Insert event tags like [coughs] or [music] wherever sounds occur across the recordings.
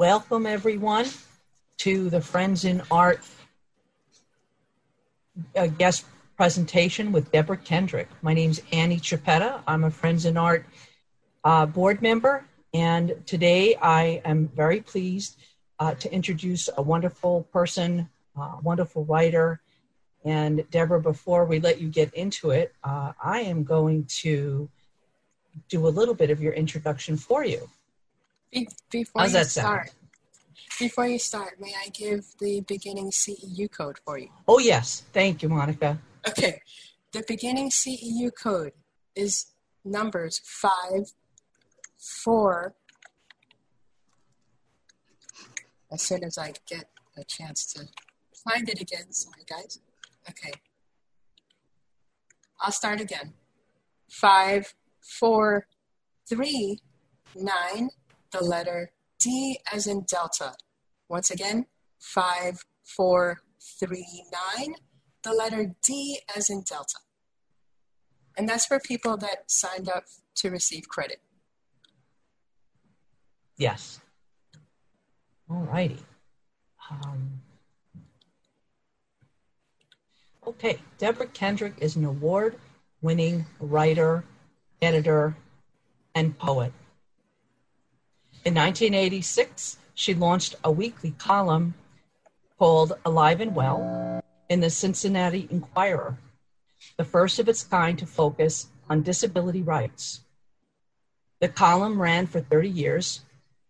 welcome everyone to the Friends in Art uh, guest presentation with Deborah Kendrick. My name is Annie Chiappetta. I'm a Friends in Art uh, board member, and today I am very pleased uh, to introduce a wonderful person, uh, wonderful writer. And Deborah, before we let you get into it, uh, I am going to do a little bit of your introduction for you. Be- before How's you start, sound? before you start, may I give the beginning CEU code for you? Oh yes, thank you, Monica. Okay, the beginning CEU code is numbers five, four. As soon as I get a chance to find it again, sorry guys. Okay, I'll start again. Five, four, three, nine, the letter D as in Delta. Once again, five, four, three, nine, the letter D as in Delta. And that's for people that signed up to receive credit. Yes. All righty. Um, okay, Deborah Kendrick is an award winning writer, editor, and poet. In 1986, she launched a weekly column called Alive and Well in the Cincinnati Enquirer, the first of its kind to focus on disability rights. The column ran for 30 years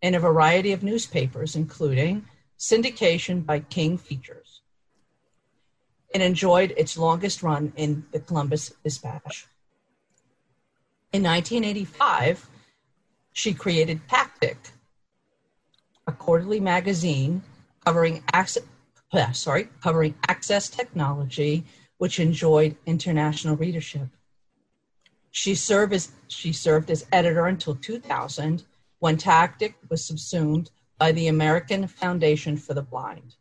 in a variety of newspapers, including syndication by King Features. It enjoyed its longest run in the Columbus Dispatch. In 1985, she created Tactic, a quarterly magazine covering access, sorry, covering access technology, which enjoyed international readership. She served as she served as editor until 2000, when Tactic was subsumed by the American Foundation for the Blind,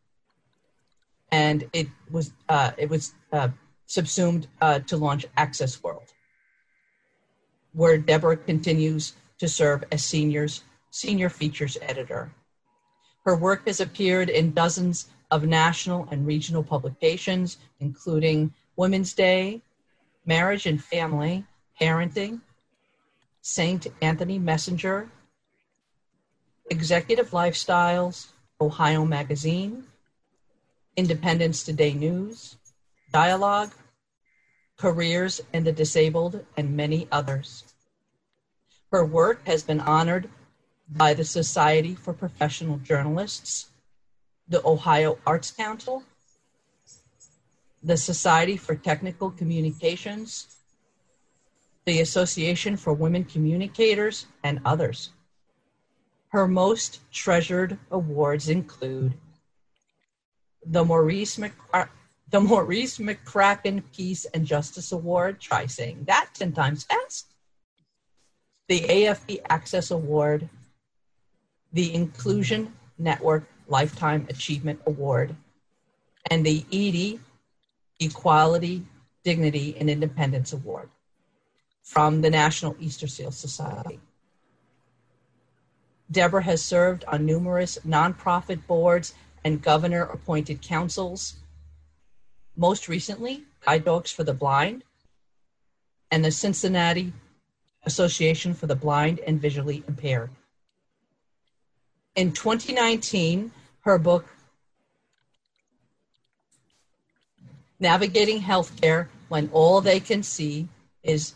and it was uh, it was uh, subsumed uh, to launch Access World where Deborah continues to serve as seniors, senior features editor. Her work has appeared in dozens of national and regional publications, including Women's Day, Marriage and Family, Parenting, St. Anthony Messenger, Executive Lifestyles, Ohio Magazine, Independence Today News, Dialogue, Careers in the Disabled, and many others. Her work has been honored by the Society for Professional Journalists, the Ohio Arts Council, the Society for Technical Communications, the Association for Women Communicators, and others. Her most treasured awards include the Maurice the Maurice McCracken Peace and Justice Award. Try saying that 10 times fast. The AFB Access Award, the Inclusion Network Lifetime Achievement Award, and the EDI Equality, Dignity, and Independence Award from the National Easter Seal Society. Deborah has served on numerous nonprofit boards and governor appointed councils most recently, Guide Dogs for the Blind and the Cincinnati Association for the Blind and Visually Impaired. In 2019, her book, Navigating Healthcare When All They Can See Is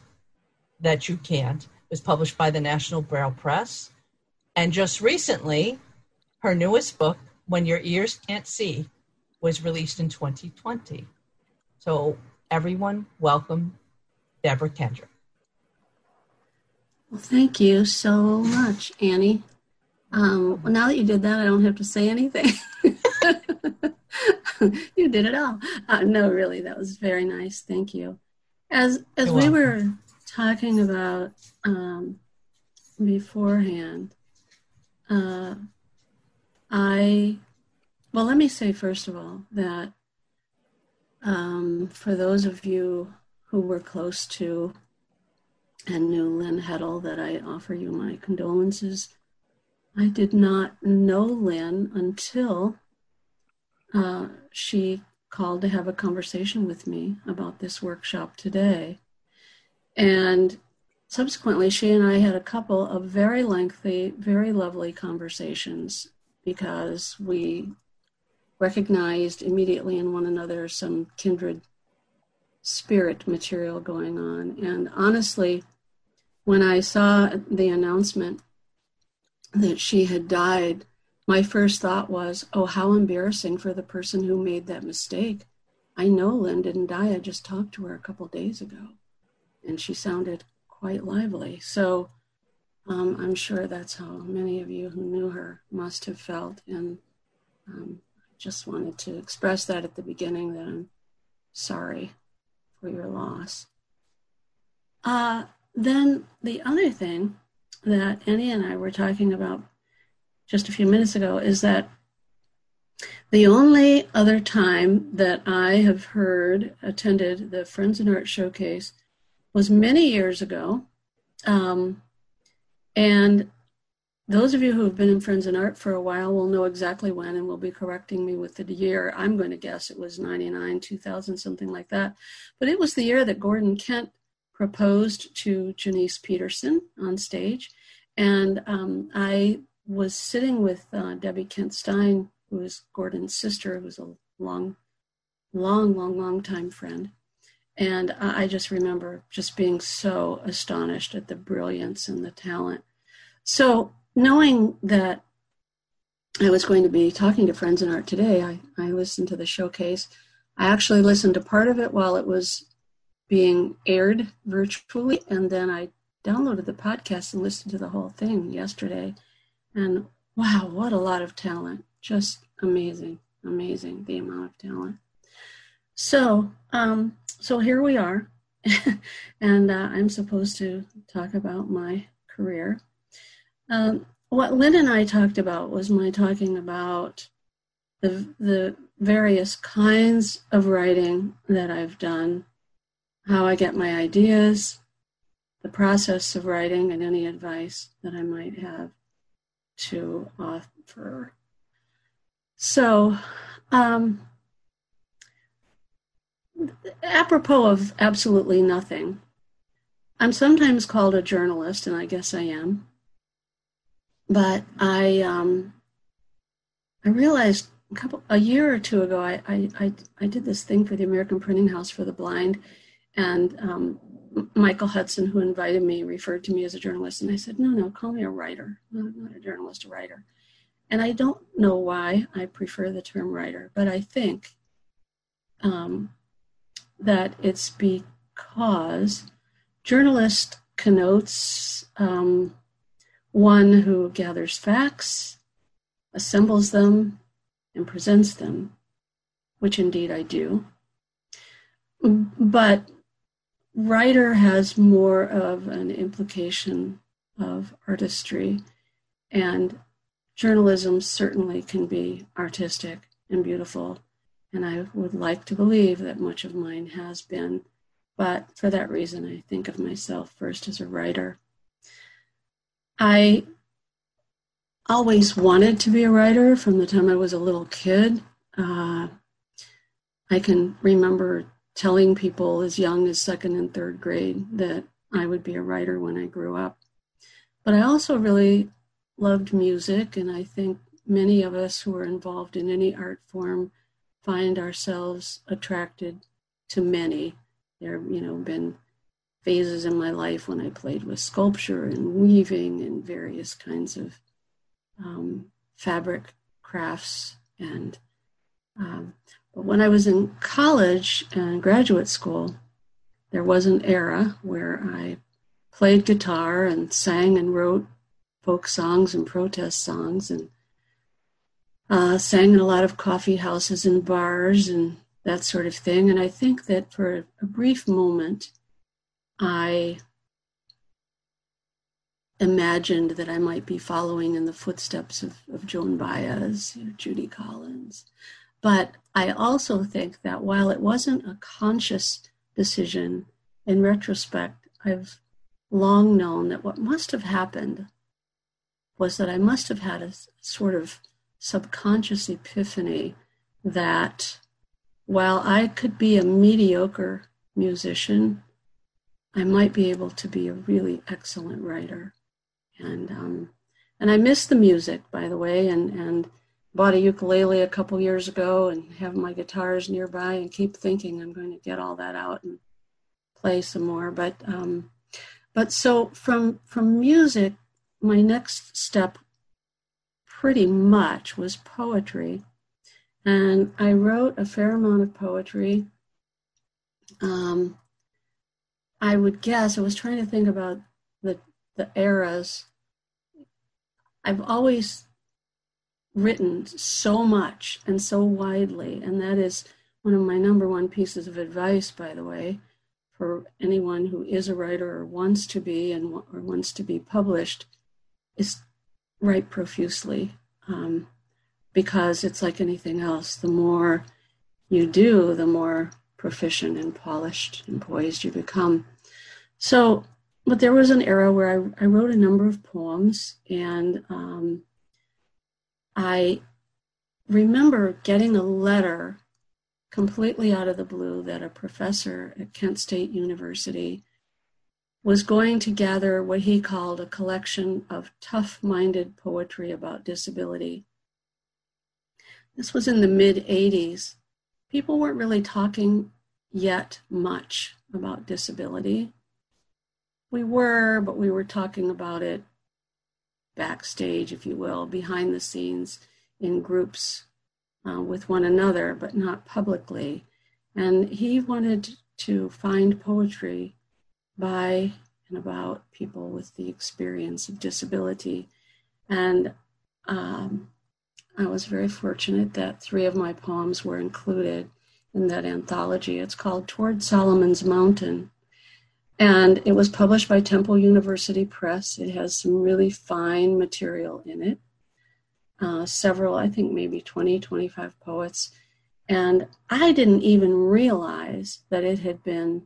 That You Can't, was published by the National Braille Press. And just recently, her newest book, When Your Ears Can't See, was released in 2020. So, everyone, welcome Deborah Kendrick. Well, thank you so much, Annie. Um, well, now that you did that, I don't have to say anything. [laughs] you did it all. Uh, no, really, that was very nice. Thank you. As as You're we welcome. were talking about um, beforehand, uh, I well, let me say first of all that um, for those of you who were close to and knew Lynn Heddle, that I offer you my condolences I did not know Lynn until uh, she called to have a conversation with me about this workshop today. And subsequently, she and I had a couple of very lengthy, very lovely conversations because we recognized immediately in one another some kindred spirit material going on. And honestly, when I saw the announcement that she had died, my first thought was, oh, how embarrassing for the person who made that mistake. I know Lynn didn't die. I just talked to her a couple days ago, and she sounded quite lively. So um, I'm sure that's how many of you who knew her must have felt. And um, just wanted to express that at the beginning that I'm sorry for your loss. Uh, then the other thing that Annie and I were talking about just a few minutes ago is that the only other time that I have heard attended the Friends in Art Showcase was many years ago. Um, and those of you who have been in Friends in Art for a while will know exactly when and will be correcting me with the year. I'm going to guess it was 99, 2000, something like that. But it was the year that Gordon Kent proposed to Janice Peterson on stage. And um, I was sitting with uh, Debbie Kent Stein, who is Gordon's sister, who's a long, long, long, long time friend. And I just remember just being so astonished at the brilliance and the talent. So, knowing that I was going to be talking to Friends in Art today, I, I listened to the showcase. I actually listened to part of it while it was being aired virtually, and then I downloaded the podcast and listened to the whole thing yesterday. And wow, what a lot of talent! Just amazing, amazing the amount of talent. So, um, so here we are, [laughs] and uh, I'm supposed to talk about my career. Um, what Lynn and I talked about was my talking about the the various kinds of writing that I've done how I get my ideas, the process of writing, and any advice that I might have to offer. So, um, apropos of absolutely nothing, I'm sometimes called a journalist, and I guess I am. But I, um, I realized a couple a year or two ago, I, I, I, I did this thing for the American Printing House for the Blind, and um, Michael Hudson, who invited me, referred to me as a journalist. And I said, no, no, call me a writer, not, not a journalist, a writer. And I don't know why I prefer the term writer, but I think um, that it's because journalist connotes um, one who gathers facts, assembles them, and presents them, which indeed I do. But writer has more of an implication of artistry, and journalism certainly can be artistic and beautiful. And I would like to believe that much of mine has been. But for that reason, I think of myself first as a writer. I always wanted to be a writer from the time I was a little kid. Uh, I can remember telling people as young as second and third grade that I would be a writer when I grew up. But I also really loved music, and I think many of us who are involved in any art form find ourselves attracted to many. There you know, been phases in my life when I played with sculpture and weaving and various kinds of um, fabric crafts and um, but when I was in college and graduate school, there was an era where I played guitar and sang and wrote folk songs and protest songs and uh, sang in a lot of coffee houses and bars and that sort of thing. And I think that for a brief moment, I imagined that I might be following in the footsteps of, of Joan Baez, you know, Judy Collins, but I also think that while it wasn't a conscious decision, in retrospect, I've long known that what must have happened was that I must have had a sort of subconscious epiphany that while I could be a mediocre musician, I might be able to be a really excellent writer. And um, and I miss the music, by the way, and and bought a ukulele a couple years ago and have my guitars nearby and keep thinking I'm going to get all that out and play some more. But um, but so from from music, my next step pretty much was poetry, and I wrote a fair amount of poetry. Um, I would guess I was trying to think about the the eras. I've always written so much and so widely, and that is one of my number one pieces of advice, by the way, for anyone who is a writer or wants to be and or wants to be published, is write profusely, um, because it's like anything else. The more you do, the more proficient and polished and poised you become. So, but there was an era where I, I wrote a number of poems and um, I remember getting a letter completely out of the blue that a professor at Kent State University was going to gather what he called a collection of tough minded poetry about disability. This was in the mid 80s. People weren't really talking yet much about disability. We were, but we were talking about it backstage, if you will, behind the scenes in groups uh, with one another, but not publicly. And he wanted to find poetry by and about people with the experience of disability. And um, I was very fortunate that three of my poems were included in that anthology. It's called Toward Solomon's Mountain. And it was published by Temple University Press. It has some really fine material in it. Uh, several, I think maybe 20, 25 poets. And I didn't even realize that it had been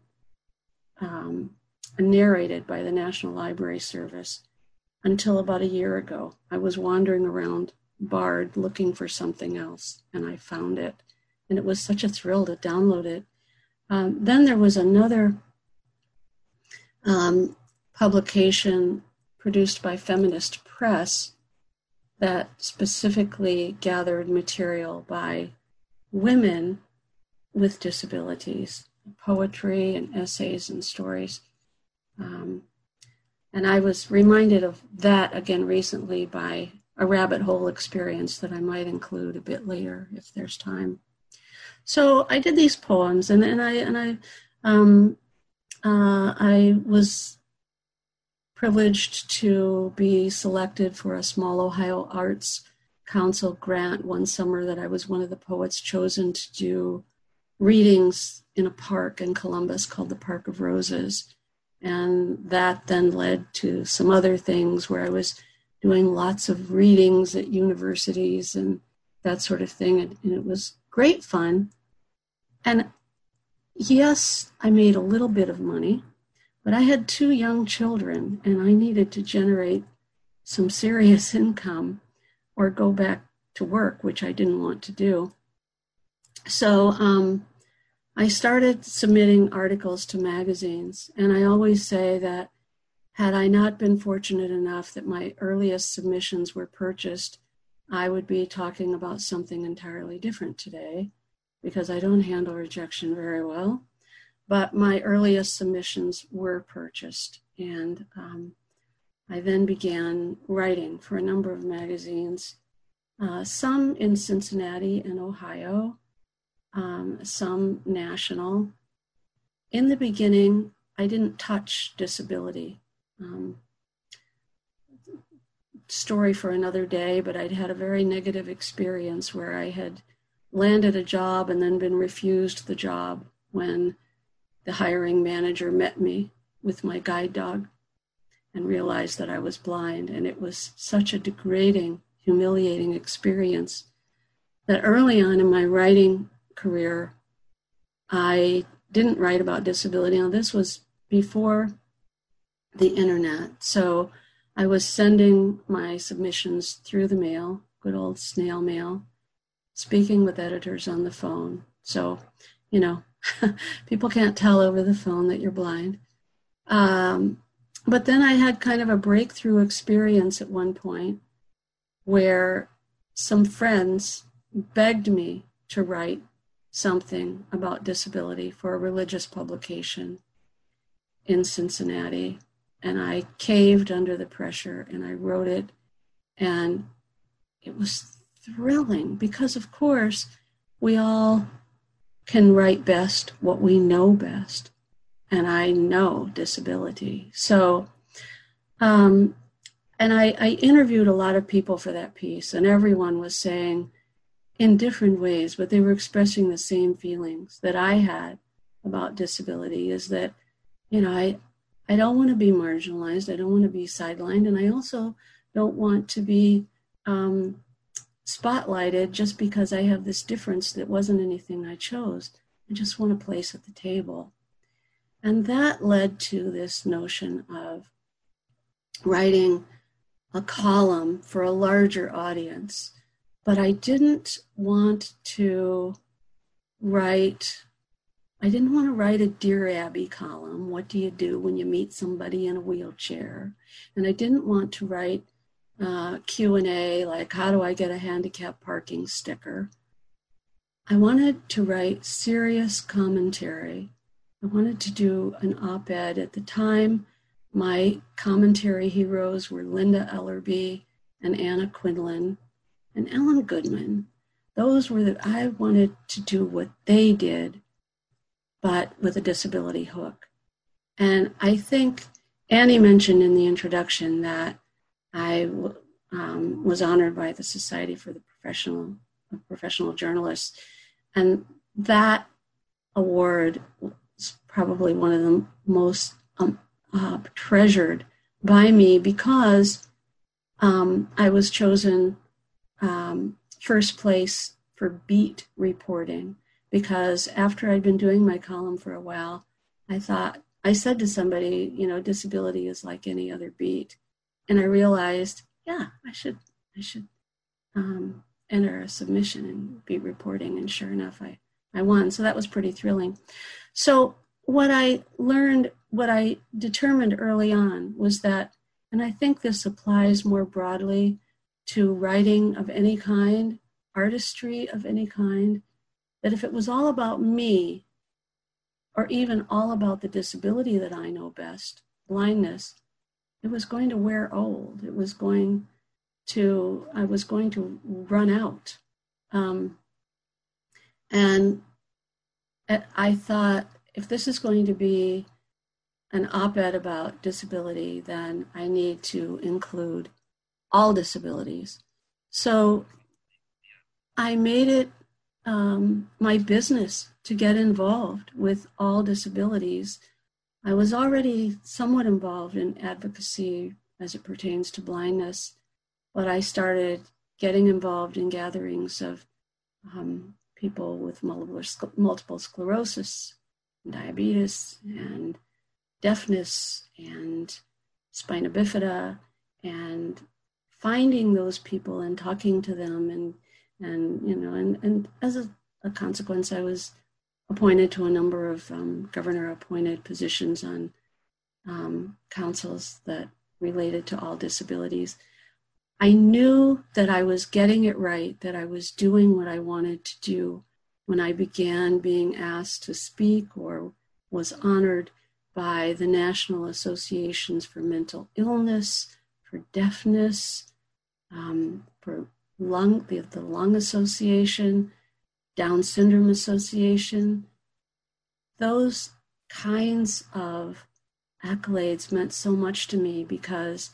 um, narrated by the National Library Service until about a year ago. I was wandering around Bard looking for something else, and I found it. And it was such a thrill to download it. Um, then there was another um, publication produced by Feminist Press that specifically gathered material by women with disabilities, poetry and essays and stories. Um, and I was reminded of that again recently by a rabbit hole experience that I might include a bit later if there's time. So I did these poems, and, and I and I um, uh, I was privileged to be selected for a small Ohio Arts Council grant one summer that I was one of the poets chosen to do readings in a park in Columbus called the Park of Roses. And that then led to some other things where I was doing lots of readings at universities and that sort of thing. And, and it was great fun. And yes, I made a little bit of money, but I had two young children and I needed to generate some serious [laughs] income or go back to work, which I didn't want to do. So um, I started submitting articles to magazines, and I always say that had I not been fortunate enough that my earliest submissions were purchased, I would be talking about something entirely different today because I don't handle rejection very well. But my earliest submissions were purchased, and um, I then began writing for a number of magazines, uh, some in Cincinnati and Ohio, um, some national. In the beginning, I didn't touch disability. Um, story for another day, but I'd had a very negative experience where I had landed a job and then been refused the job when the hiring manager met me with my guide dog and realized that I was blind. And it was such a degrading, humiliating experience that early on in my writing career, I didn't write about disability. Now, this was before the internet. So I was sending my submissions through the mail, good old snail mail, speaking with editors on the phone. So, you know, [laughs] people can't tell over the phone that you're blind. Um, but then I had kind of a breakthrough experience at one point where some friends begged me to write something about disability for a religious publication in Cincinnati. And I caved under the pressure and I wrote it. And it was thrilling because, of course, we all can write best what we know best. And I know disability. So, um, and I, I interviewed a lot of people for that piece, and everyone was saying in different ways, but they were expressing the same feelings that I had about disability is that, you know, I, I don't want to be marginalized. I don't want to be sidelined. And I also don't want to be um, spotlighted just because I have this difference that wasn't anything I chose. I just want a place at the table. And that led to this notion of writing a column for a larger audience. But I didn't want to write I didn't want to write a Dear Abby column. What do you do when you meet somebody in a wheelchair? And I didn't want to write uh, Q&A like how do I get a handicap parking sticker? I wanted to write serious commentary. I wanted to do an op-ed at the time. My commentary heroes were Linda Ellerbee and Anna Quindlen and Ellen Goodman. Those were that I wanted to do what they did but with a disability hook. And I think Annie mentioned in the introduction that I um, was honored by the Society for the Professional Professional Journalists, and that award is probably one of the most um, uh, treasured by me because um, I was chosen um, first place for beat reporting because after I'd been doing my column for a while, I thought, I said to somebody, you know, disability is like any other beat. And I realized, yeah, I should, I should um, enter a submission and be reporting. And sure enough, I, I won. So that was pretty thrilling. So what I learned, what I determined early on was that, and I think this applies more broadly to writing of any kind, artistry of any kind, that if it was all about me, or even all about the disability that I know best, blindness, it was going to wear old. It was going to, I was going to run out. Um, and I thought, if this is going to be an op ed about disability, then I need to include all disabilities. So I made it um, my business to get involved with all disabilities. I was already somewhat involved in advocacy as it pertains to blindness, but I started getting involved in gatherings of um, people with multiple, sclerosis, diabetes, and deafness, and spina bifida, and finding those people and talking to them and and you know, and and as a, a consequence, I was appointed to a number of um, governor-appointed positions on um, councils that related to all disabilities. I knew that I was getting it right, that I was doing what I wanted to do when I began being asked to speak or was honored by the National Associations for Mental Illness, for Deafness, um, for lung, the, the Lung Association, Down Syndrome Association. Those kinds of accolades meant so much to me because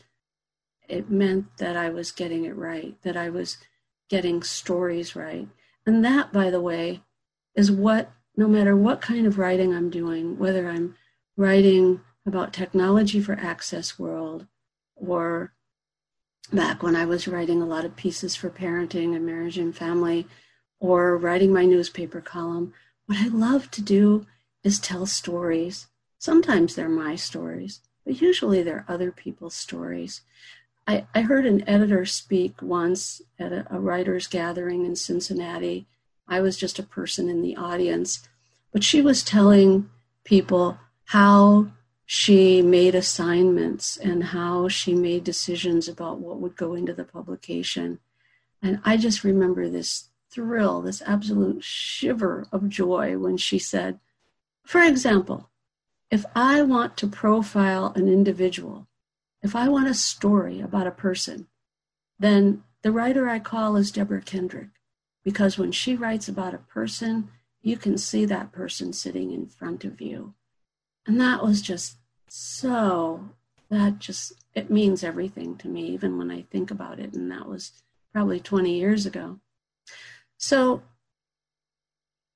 it meant that I was getting it right, that I was getting stories right. And that, by the way, is what, no matter what kind of writing I'm doing, whether I'm writing about technology for Access World or back when I was writing a lot of pieces for parenting and marriage and family or writing my newspaper column, what I love to do is tell stories. Sometimes they're my stories, but usually they're other people's stories. I, I heard an editor speak once at a, a writer's gathering in Cincinnati. I was just a person in the audience, but she was telling people how she made assignments and how she made decisions about what would go into the publication. And I just remember this thrill, this absolute shiver of joy when she said, for example, if I want to profile an individual, if I want a story about a person, then the writer I call is Deborah Kendrick, because when she writes about a person, you can see that person sitting in front of you. And that was just so, that just, it means everything to me, even when I think about it. And that was probably 20 years ago. So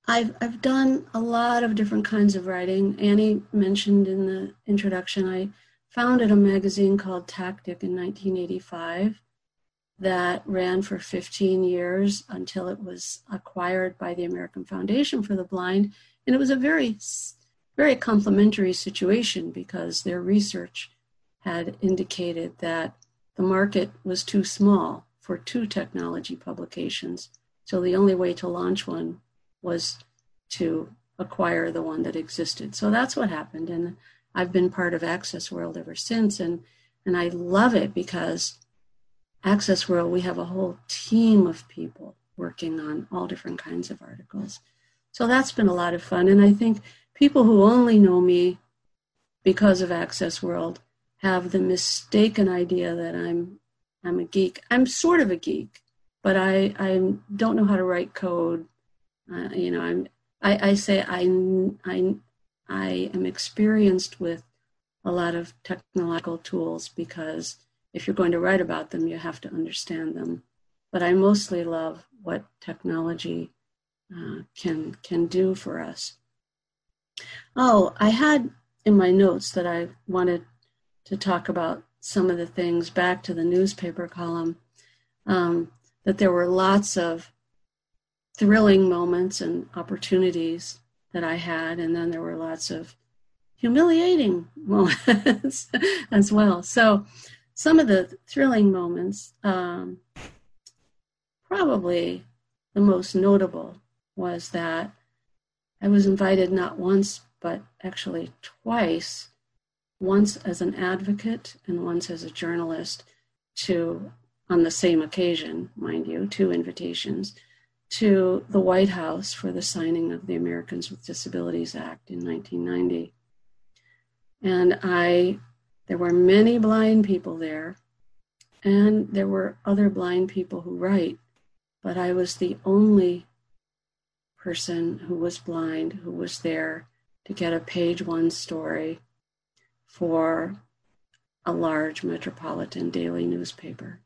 I've, I've done a lot of different kinds of writing. Annie mentioned in the introduction, I founded a magazine called Tactic in 1985 that ran for 15 years until it was acquired by the American Foundation for the Blind. And it was a very, very complimentary situation because their research had indicated that the market was too small for two technology publications. So the only way to launch one was to acquire the one that existed. So that's what happened. And I've been part of Access World ever since. And, and I love it because Access World, we have a whole team of people working on all different kinds of articles. So that's been a lot of fun. And I think people who only know me because of Access World have the mistaken idea that I'm I'm a geek. I'm sort of a geek, but I I don't know how to write code. Uh, you know, I'm I, I say I I I am experienced with a lot of technological tools because if you're going to write about them, you have to understand them. But I mostly love what technology uh, can can do for us. Oh, I had in my notes that I wanted to talk about some of the things back to the newspaper column. Um, that there were lots of thrilling moments and opportunities that I had, and then there were lots of humiliating [laughs] moments as well. So some of the thrilling moments, um, probably the most notable was that I was invited not once, but actually twice, once as an advocate and once as a journalist, to, on the same occasion, mind you, two invitations, to the White House for the signing of the Americans with Disabilities Act in 1990. And I there were many blind people there, and there were other blind people who write, but I was the only person who was blind who was there to get a page one story for a large metropolitan daily newspaper.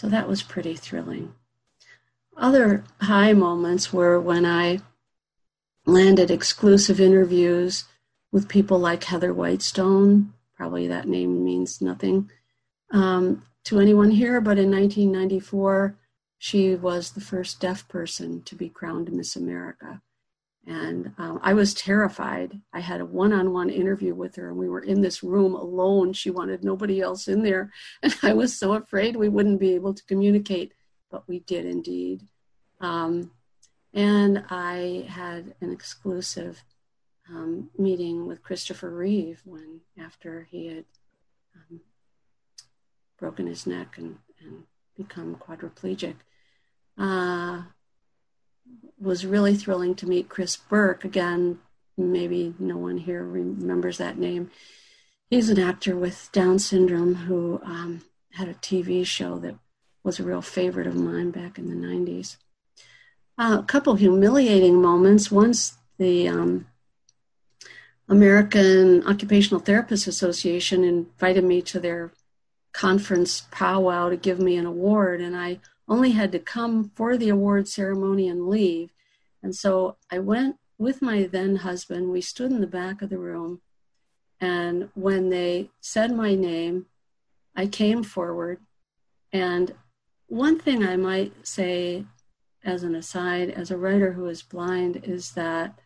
So that was pretty thrilling. Other high moments were when I landed exclusive interviews with people like Heather Whitestone, probably that name means nothing um, to anyone here, but in 1994, she was the first deaf person to be crowned Miss America. And um, I was terrified. I had a one on one interview with her, and we were in this room alone. She wanted nobody else in there. [laughs] And I was so afraid we wouldn't be able to communicate, but we did indeed. Um, and I had an exclusive um, meeting with Christopher Reeve when after he had um, broken his neck and, and become quadriplegic. Uh, was really thrilling to meet Chris Burke again. Maybe no one here remembers that name. He's an actor with Down syndrome who um, had a TV show that was a real favorite of mine back in the 90s. Uh, a couple humiliating moments. Once the um, American Occupational Therapists Association invited me to their conference powwow to give me an award, and I only had to come for the award ceremony and leave. And so I went with my then husband. We stood in the back of the room, and when they said my name, I came forward. And one thing I might say as an aside, as a writer who is blind, is that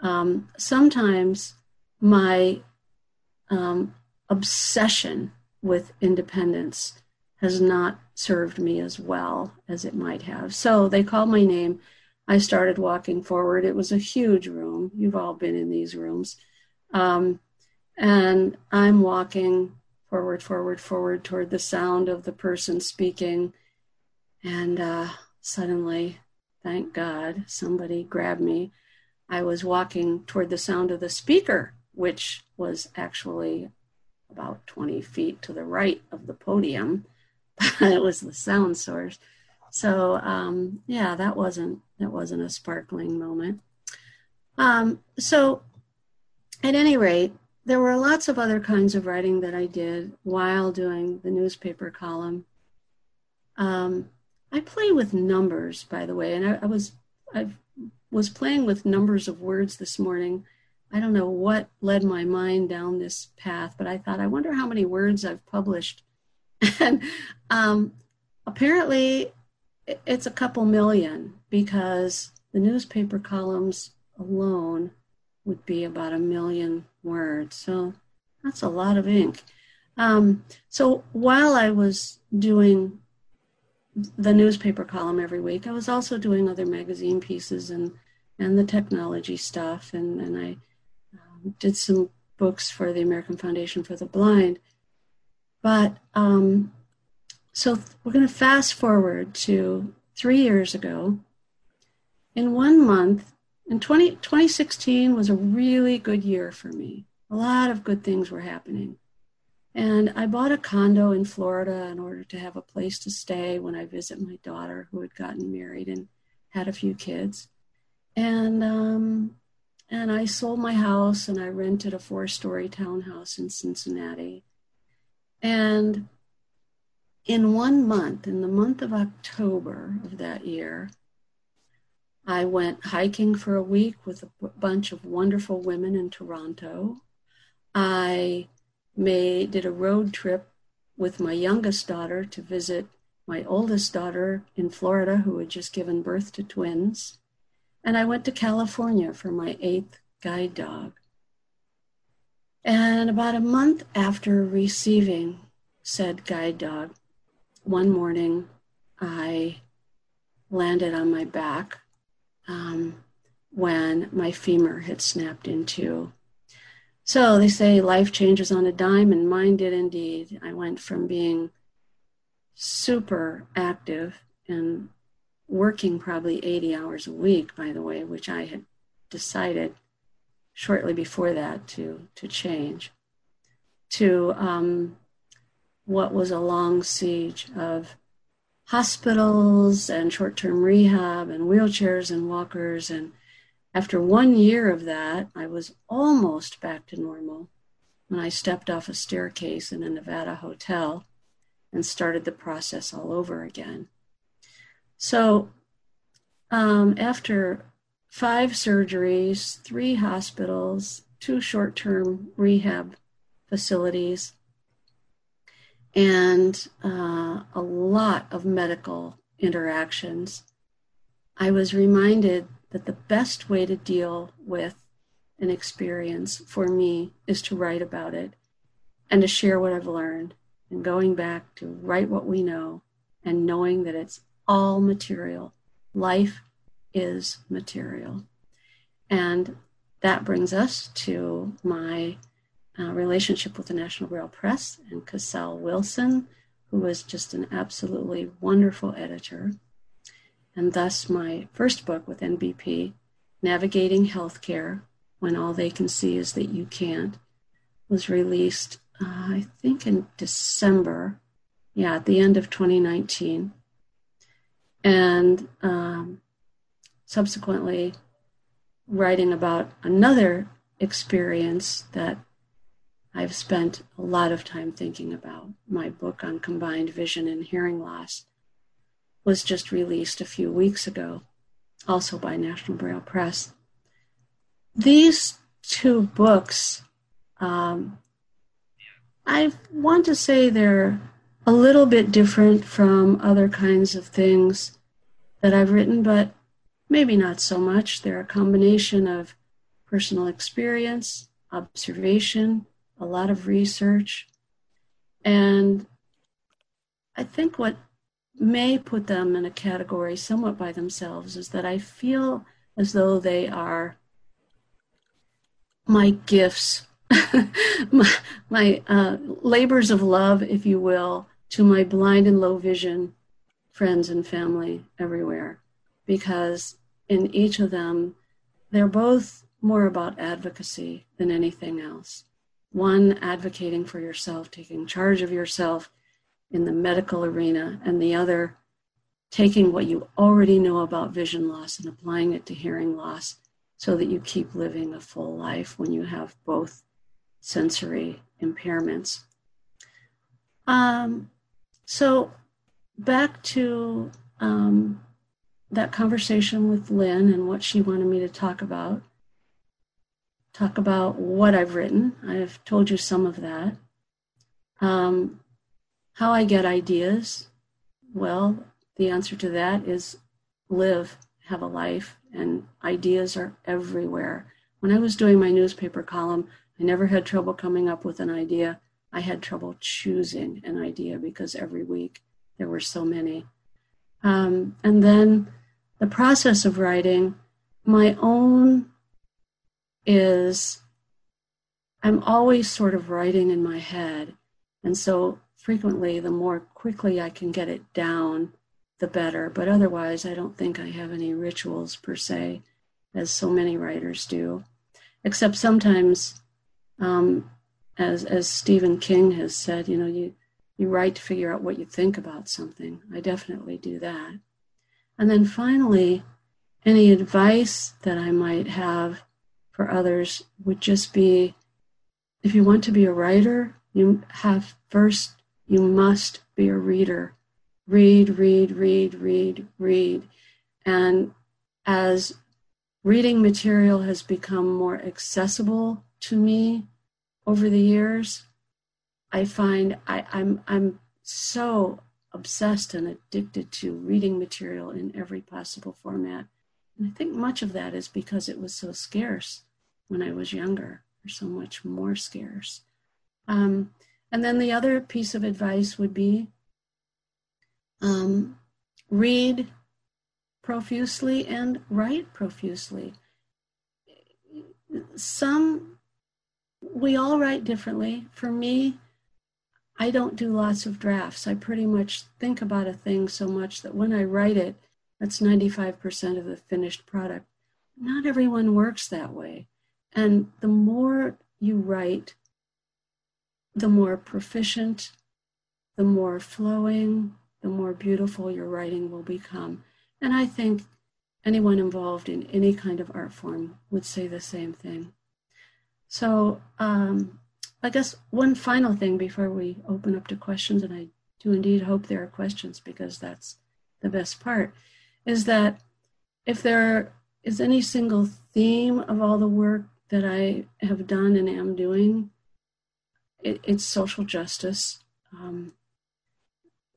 um, sometimes my um, obsession with independence has not served me as well as it might have. So they called my name. I started walking forward. It was a huge room. You've all been in these rooms. Um, and I'm walking forward, forward, forward toward the sound of the person speaking. And uh, suddenly, thank God, somebody grabbed me. I was walking toward the sound of the speaker, which was actually about 20 feet to the right of the podium. [laughs] it was the sound source. So um, yeah, that wasn't that wasn't a sparkling moment. Um, so at any rate, there were lots of other kinds of writing that I did while doing the newspaper column. Um, I play with numbers, by the way, and I, I was I was playing with numbers of words this morning. I don't know what led my mind down this path, but I thought, I wonder how many words I've published. [laughs] and um, apparently, it's a couple million because the newspaper columns alone would be about a million words. So that's a lot of ink. Um, so while I was doing the newspaper column every week, I was also doing other magazine pieces and and the technology stuff, and and I um, did some books for the American Foundation for the Blind. But um, so we're going to fast forward to three years ago. In one month, in 20, 2016 was a really good year for me. A lot of good things were happening. And I bought a condo in Florida in order to have a place to stay when I visit my daughter, who had gotten married and had a few kids. And um, and I sold my house and I rented a four-story townhouse in Cincinnati. And in one month, in the month of October of that year, I went hiking for a week with a bunch of wonderful women in Toronto. I made did a road trip with my youngest daughter to visit my oldest daughter in Florida who had just given birth to twins. And I went to California for my eighth guide dog. And about a month after receiving said guide dog, one morning I landed on my back um, when my femur had snapped in two. So they say life changes on a dime, and mine did indeed. I went from being super active and working probably 80 hours a week, by the way, which I had decided shortly before that to, to change, to um, what was a long siege of hospitals and short term rehab and wheelchairs and walkers. And after one year of that, I was almost back to normal when I stepped off a staircase in a Nevada hotel and started the process all over again. So, um, after five surgeries, three hospitals, two short term rehab facilities, and uh, a lot of medical interactions, I was reminded that the best way to deal with an experience for me is to write about it and to share what I've learned and going back to write what we know and knowing that it's all material. Life is material. And that brings us to my uh, relationship with the National Braille Press and Cassell Wilson, who was just an absolutely wonderful editor. And thus, my first book with NBP, Navigating Healthcare When All They Can See Is That You Can't, was released, uh, I think, in December, yeah, at the end of 2019. And um, subsequently, writing about another experience that I've spent a lot of time thinking about. My book on combined vision and hearing loss was just released a few weeks ago, also by National Braille Press. These two books, um, I want to say they're a little bit different from other kinds of things that I've written, but maybe not so much. They're a combination of personal experience, observation, a lot of research. And I think what may put them in a category somewhat by themselves is that I feel as though they are my gifts, [laughs] my, my uh, labors of love, if you will, to my blind and low vision friends and family everywhere. Because in each of them, they're both more about advocacy than anything else. One advocating for yourself, taking charge of yourself in the medical arena, and the other taking what you already know about vision loss and applying it to hearing loss so that you keep living a full life when you have both sensory impairments. Um, so, back to um, that conversation with Lynn and what she wanted me to talk about. Talk about what I've written. I've told you some of that. Um, how I get ideas. Well, the answer to that is live, have a life, and ideas are everywhere. When I was doing my newspaper column, I never had trouble coming up with an idea. I had trouble choosing an idea because every week there were so many. Um, and then the process of writing, my own is I'm always sort of writing in my head. And so frequently, the more quickly I can get it down, the better. But otherwise, I don't think I have any rituals per se, as so many writers do. Except sometimes, um, as as Stephen King has said, you know, you you write to figure out what you think about something. I definitely do that. And then finally, any advice that I might have for others would just be if you want to be a writer, you have first, you must be a reader. Read, read, read, read, read. And as reading material has become more accessible to me over the years, I find I, I'm I'm so obsessed and addicted to reading material in every possible format. And I think much of that is because it was so scarce when I was younger, or so much more scarce. Um, and then the other piece of advice would be um, read profusely and write profusely. Some, we all write differently. For me, I don't do lots of drafts. I pretty much think about a thing so much that when I write it, that's 95% of the finished product. Not everyone works that way. And the more you write, the more proficient, the more flowing, the more beautiful your writing will become. And I think anyone involved in any kind of art form would say the same thing. So, um, I guess one final thing before we open up to questions, and I do indeed hope there are questions because that's the best part, is that if there is any single theme of all the work that I have done and am doing, it, it's social justice. Um,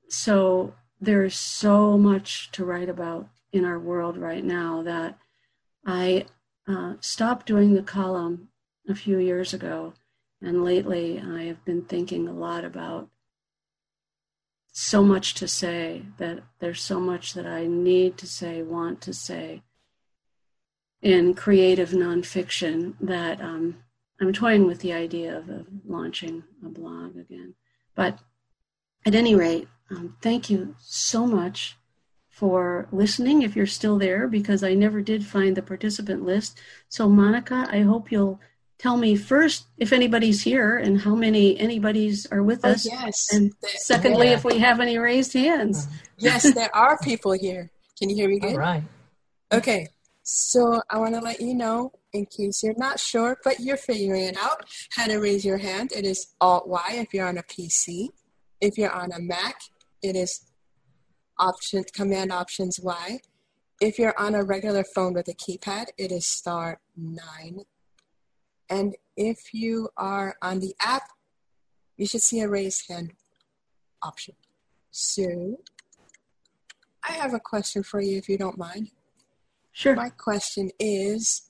so there's so much to write about in our world right now that I uh, stopped doing the column a few years ago and lately, I have been thinking a lot about so much to say that there's so much that I need to say, want to say in creative nonfiction that um, I'm toying with the idea of, of, launching a blog again. But at any rate, um, thank you so much for listening if you're still there because I never did find the participant list. So, Monica, I hope you'll tell me first if anybody's here and how many anybody's are with oh, us. Yes. And secondly, yeah. if we have any raised hands. Uh-huh. Yes, there are people here. Can you hear me good? All right. Okay. So I want to let you know, in case you're not sure, but you're figuring it out, how to raise your hand. It is Alt Y if you're on a PC. If you're on a Mac, it is Option Command Options Y. If you're on a regular phone with a keypad, it is star nine and if you are on the app, you should see a raise hand option. So I have a question for you if you don't mind. Sure. My question is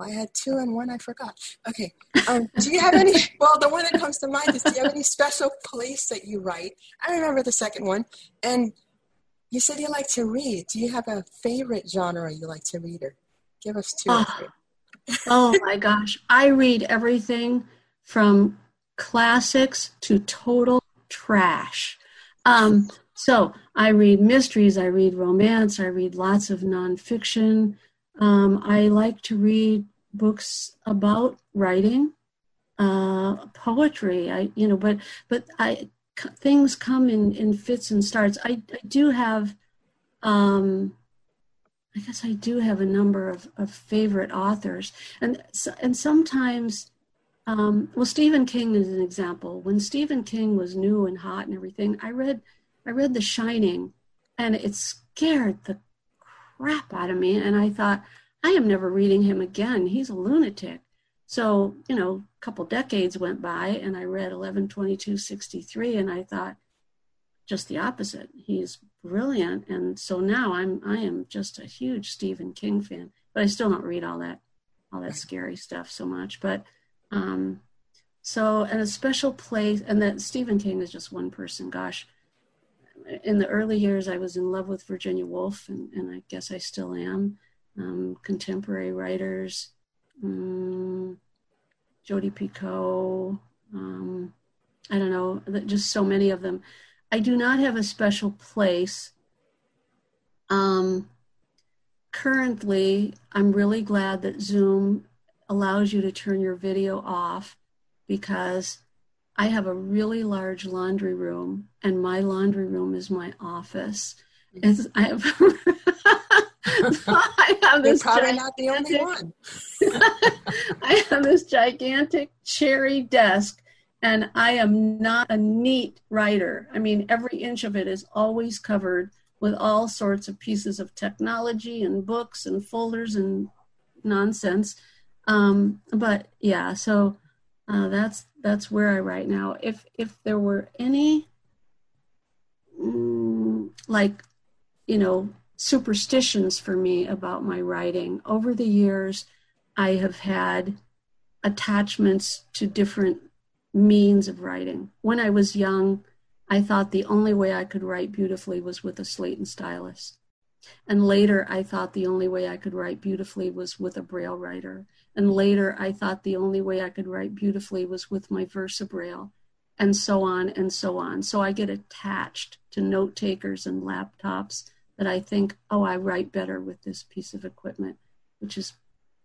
I had two and one I forgot. Okay. Um, do you have any? [laughs] Well, the one that comes to mind is: Do you have any special place that you write? I remember the second one, and you said you like to read. Do you have a favorite genre you like to read, or give us two? Oh, oh my gosh, I read everything from classics to total trash. Um, so I read mysteries, I read romance, I read lots of nonfiction. Um, I like to read books about writing, uh, poetry. I, you know, but but I things come in in fits and starts. I, I do have, um, I guess I do have a number of, of favorite authors, and and sometimes, um, well, Stephen King is an example. When Stephen King was new and hot and everything, I read I read The Shining, and it scared the crap out of me, and I thought I am never reading him again. He's a lunatic. So, you know, a couple decades went by and I read 112263 and I thought just the opposite. He's brilliant. And so now I'm I am just a huge Stephen King fan, but I still don't read all that all that scary stuff so much. But um so and a special place and that Stephen King is just one person. Gosh, in the early years I was in love with Virginia Woolf and, and I guess I still am um, contemporary writers, um, Jodi Picoult, um, I don't know, just so many of them. I do not have a special place. Um, currently, I'm really glad that Zoom allows you to turn your video off because I have a really large laundry room, and my laundry room is my office. It's, I have [laughs] I have this You're probably not the only one. [laughs] I have this gigantic cherry desk, and I am not a neat writer. I mean, every inch of it is always covered with all sorts of pieces of technology and books and folders and nonsense. Um, but yeah, so uh, that's that's where I write now. If if there were any mm, like you know superstitions for me about my writing. Over the years, I have had attachments to different means of writing. When I was young, I thought the only way I could write beautifully was with a slate and stylus. And later, I thought the only way I could write beautifully was with a braille writer. And later, I thought the only way I could write beautifully was with my VersaBraille, and so on and so on. So I get attached to note takers and laptops that I think, oh, I write better with this piece of equipment, which is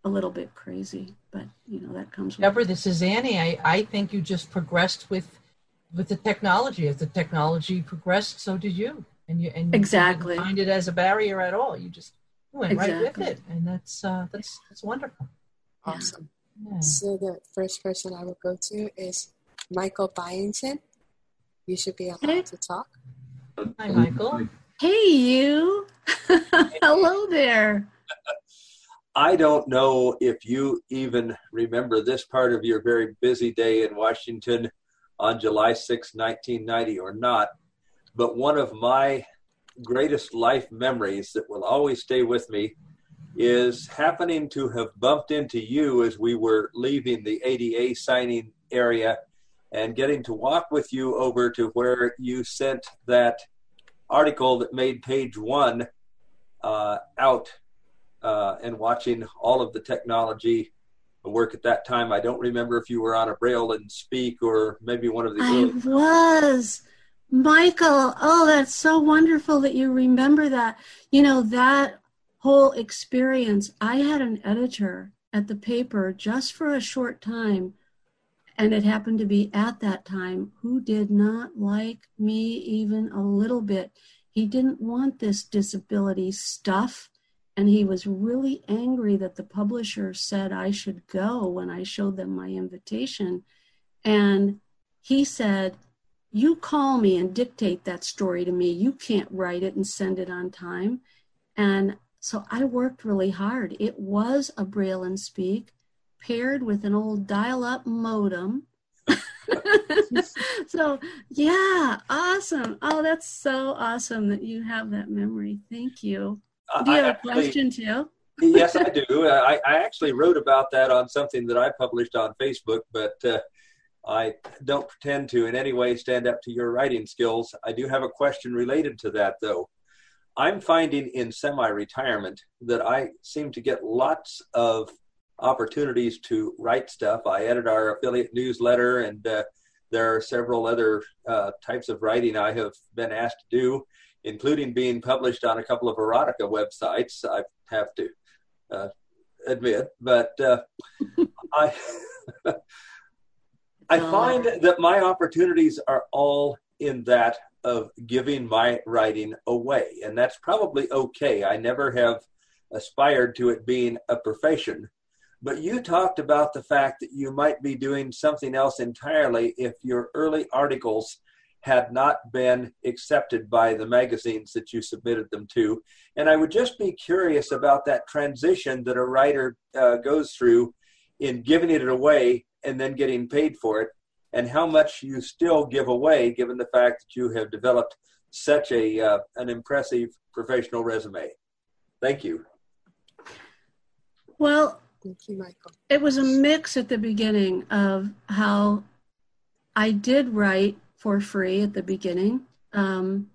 a little bit crazy, but you know that comes. Deborah, this is Annie. I, I think you just progressed with with the technology. As the technology progressed, so did you, and you and exactly you didn't find it as a barrier at all. You just went exactly. right with it, and that's uh, that's that's wonderful. Awesome. Yeah. So the first person I will go to is Michael Byington. You should be allowed hey. to talk. Hi, Michael. Hey, you. [laughs] Hello there. [laughs] I don't know if you even remember this part of your very busy day in Washington on July 6, 1990, or not, but one of my greatest life memories that will always stay with me is happening to have bumped into you as we were leaving the ADA signing area and getting to walk with you over to where you sent that article that made page one uh, out uh, and watching all of the technology work at that time. I don't remember if you were on a Braille and Speak or maybe one of the. I was. Michael, oh, that's so wonderful that you remember that. You know, that whole experience, I had an editor at the paper just for a short time and it happened to be at that time, who did not like me even a little bit. He didn't want this disability stuff, and he was really angry that the publisher said I should go when I showed them my invitation. And he said, You call me and dictate that story to me. You can't write it and send it on time. And so I worked really hard. It was a Braille and Speak paired with an old dial-up modem. [laughs] so yeah, awesome. Oh, that's so awesome that you have that memory. Thank you. Do you have a question too? yes, I do. I, I, actually wrote about that on something that I published on Facebook, but uh, I don't pretend to in any way stand up to your writing skills. I do have a question related to that, though. I'm finding in semi retirement that I seem to get lots of opportunities to write stuff. I edit our affiliate newsletter, and uh, there are several other uh, types of writing I have been asked to do, including being published on a couple of erotica websites. I have to uh, admit, but uh, [laughs] I. I find that my opportunities are all in that of giving my writing away. And that's probably okay. I never have aspired to it being a profession. But you talked about the fact that you might be doing something else entirely if your early articles had not been accepted by the magazines that you submitted them to. And I would just be curious about that transition that a writer uh, goes through in giving it away and then getting paid for it and how much you still give away given the fact that you have developed such a uh, an impressive professional resume. Thank you. Well, Thank you, Michael. It was a mix at the beginning of how I did write for free at the beginning. Um,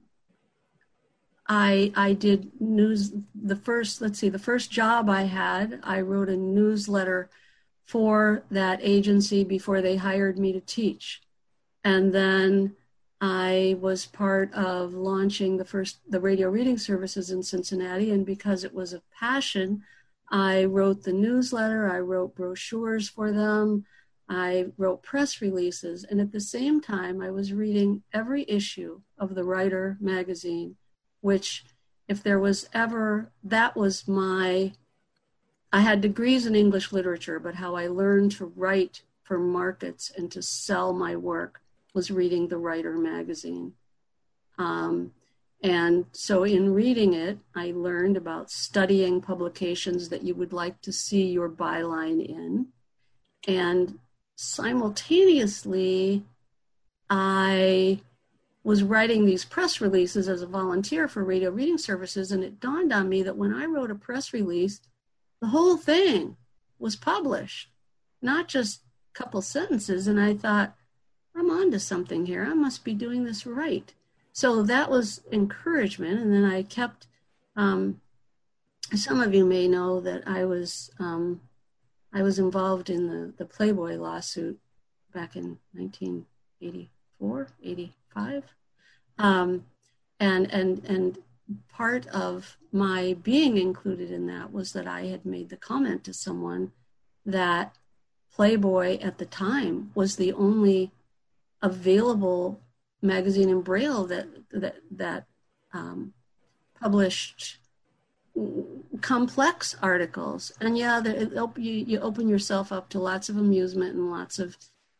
I I did news the first let's see the first job I had I wrote a newsletter for that agency before they hired me to teach. And then I was part of launching the first the radio reading services in Cincinnati and because it was a passion, I wrote the newsletter, I wrote brochures for them, I wrote press releases, and at the same time I was reading every issue of the Writer magazine, which if there was ever that was my I had degrees in English literature, but how I learned to write for markets and to sell my work was reading the Writer magazine. Um, and so, in reading it, I learned about studying publications that you would like to see your byline in. And simultaneously, I was writing these press releases as a volunteer for radio reading services. And it dawned on me that when I wrote a press release, the whole thing was published, not just a couple sentences. And I thought, I'm on to something here. I must be doing this right. So that was encouragement. And then I kept, um, some of you may know that I was, um, I was involved in the, the Playboy lawsuit back in 1984, 85. Um, and, and, and part of my being included in that was that I had made the comment to someone that Playboy at the time was the only available magazine in Braille that that that um, published complex articles. And yeah, you, you open yourself up to lots of amusement and lots of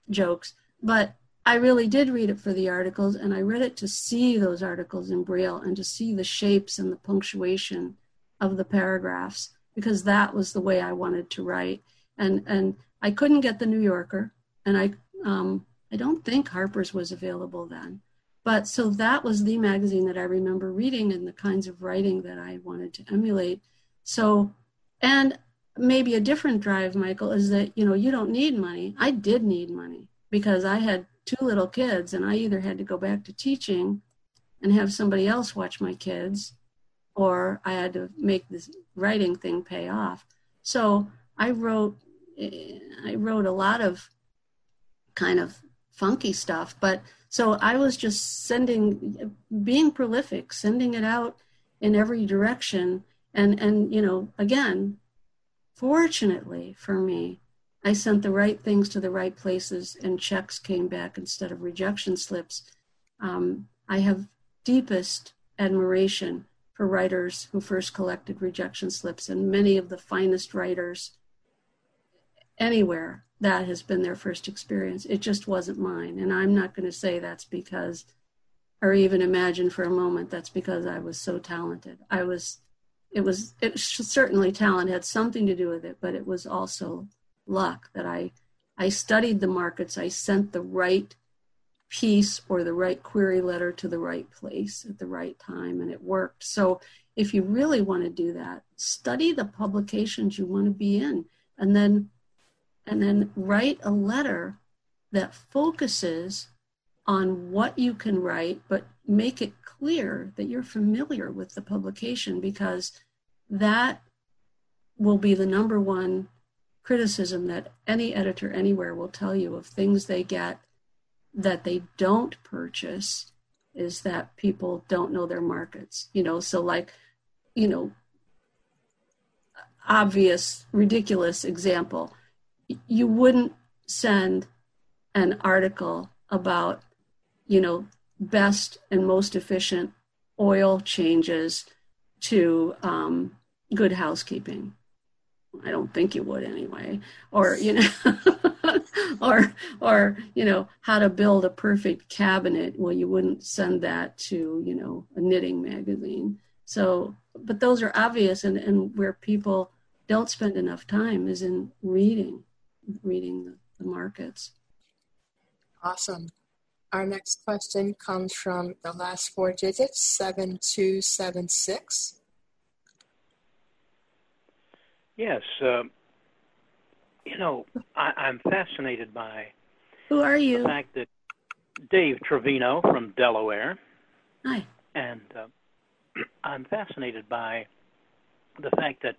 jokes, but I really did read it for the articles, and I read it to see those articles in Braille and to see the shapes and the punctuation of the paragraphs because that was the way I wanted to write. And and I couldn't get the New Yorker, and I um, I don't think Harper's was available then. But so that was the magazine that I remember reading and the kinds of writing that I wanted to emulate. So, and maybe a different drive, Michael, is that you know you don't need money. I did need money because I had two little kids, and I either had to go back to teaching and have somebody else watch my kids, or I had to make this writing thing pay off. So I wrote, eh, I wrote a lot of kind of funky stuff, but so I was just sending, being prolific, sending it out in every direction, and and you know, again, fortunately for me, I sent the right things to the right places and checks came back instead of rejection slips. Um, I have deepest admiration for writers who first collected rejection slips, and many of the finest writers anywhere that has been their first experience. It just wasn't mine. And I'm not going to say that's because, or even imagine for a moment that's because I was so talented. I was, it was, it certainly talent had something to do with it, but it was also luck that I I studied the markets. I sent the right piece or the right query letter to the right place at the right time, and it worked. So if you really want to do that, study the publications you want to be in and then and then write a letter that focuses on what you can write, but make it clear that you're familiar with the publication because that will be the number one criticism that any editor anywhere will tell you of things they get that they don't purchase is that people don't know their markets. You know so like you know obvious ridiculous example you wouldn't send an article about you know best and most efficient oil changes to um, good housekeeping I don't think you would anyway. Or, you know, [laughs] or, or, you know, how to build a perfect cabinet. Well, you wouldn't send that to, you know, a knitting magazine. So, but those are obvious and, and where people don't spend enough time is in reading, reading the, the markets. Awesome. Our next question comes from the last four digits, 7276. Yes, uh, you know, I, am fascinated by who are you? The fact that Dave Trevino from Delaware. Hi. And uh, [clears throat] I'm fascinated by the fact that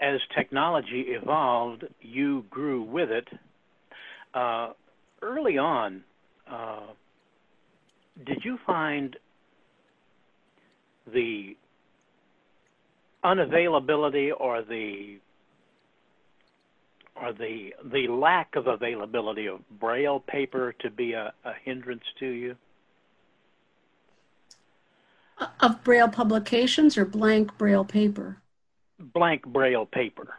as technology evolved, you grew with it. Uh, early on, uh, did you find the unavailability or the or the the lack of availability of braille paper to be a, a hindrance to you? Of braille publications or blank braille paper? Blank braille paper.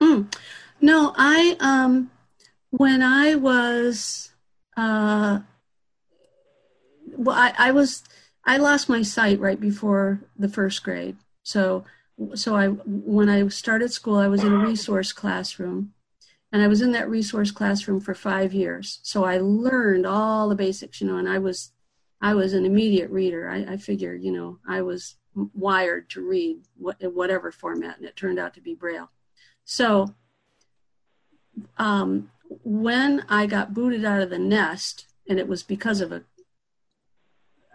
Mm. No, I um when I was uh well I, I was I lost my sight right before the first grade. So so I when I started school I was in a resource classroom and I was in that resource classroom for five years. So I learned all the basics, you know, and I was, I was an immediate reader. I, I figured, you know, I was wired to read in whatever format, and it turned out to be Braille. So um, when I got booted out of the nest, and it was because of a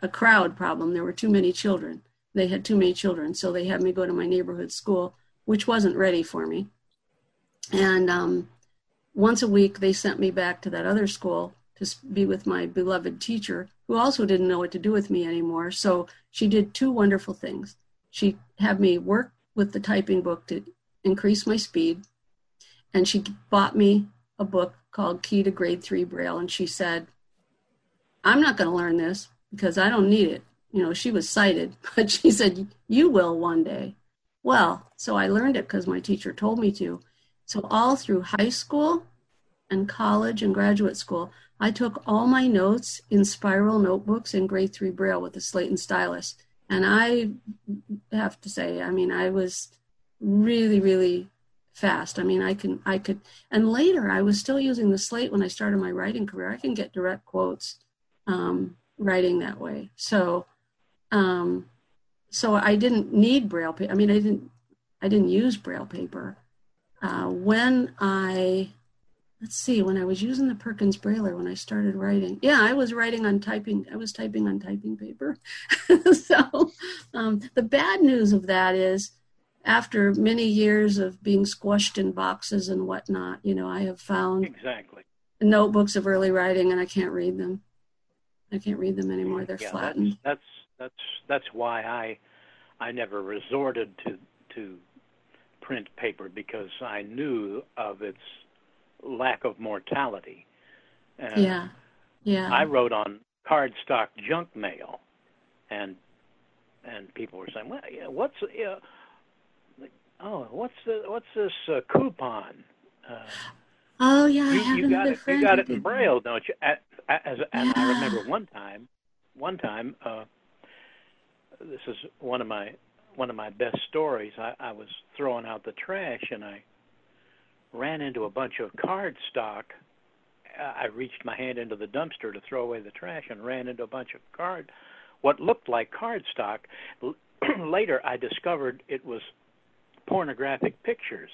a crowd problem. There were too many children. They had too many children, so they had me go to my neighborhood school, which wasn't ready for me. And um, once a week they sent me back to that other school to be with my beloved teacher who also didn't know what to do with me anymore. So she did two wonderful things. She had me work with the typing book to increase my speed and she bought me a book called key to grade 3 braille and she said i'm not going to learn this because i don't need it. You know she was sighted [laughs] but she said you will one day. Well so i learned it because my teacher told me to. So, all through high school and college and graduate school, I took all my notes in spiral notebooks in grade three Braille with a slate and stylus. And I have to say, I mean, I was really, really fast. I mean, I can, I could, and later I was still using the slate when I started my writing career. I can get direct quotes um, writing that way. So, um, so I didn't need Braille paper. I mean, I didn't, I didn't use Braille paper uh, when I, let's see, when I was using the Perkins Brailler, when I started writing, yeah, I was writing on typing, I was typing on typing paper. [laughs] so um, the bad news of that is, after many years of being squashed in boxes and whatnot, you know, I have found exactly notebooks of early writing, and I can't read them. I can't read them anymore. They're yeah, flattened. That's, that's that's that's why I I never resorted to to print paper because I knew of its lack of mortality. And yeah, yeah. I wrote on cardstock junk mail, and and people were saying, "Well, yeah, what's uh, oh, what's the what's this uh, coupon?" Uh, oh yeah, you, I you got it. You got it in braille, don't you? As, as, and yeah. I remember one time, one time, uh, this is one of my one of my best stories. I, I was throwing out the trash and I ran into a bunch of card stock. I reached my hand into the dumpster to throw away the trash and ran into a bunch of card, what looked like card stock. [clears throat] later I discovered it was pornographic pictures.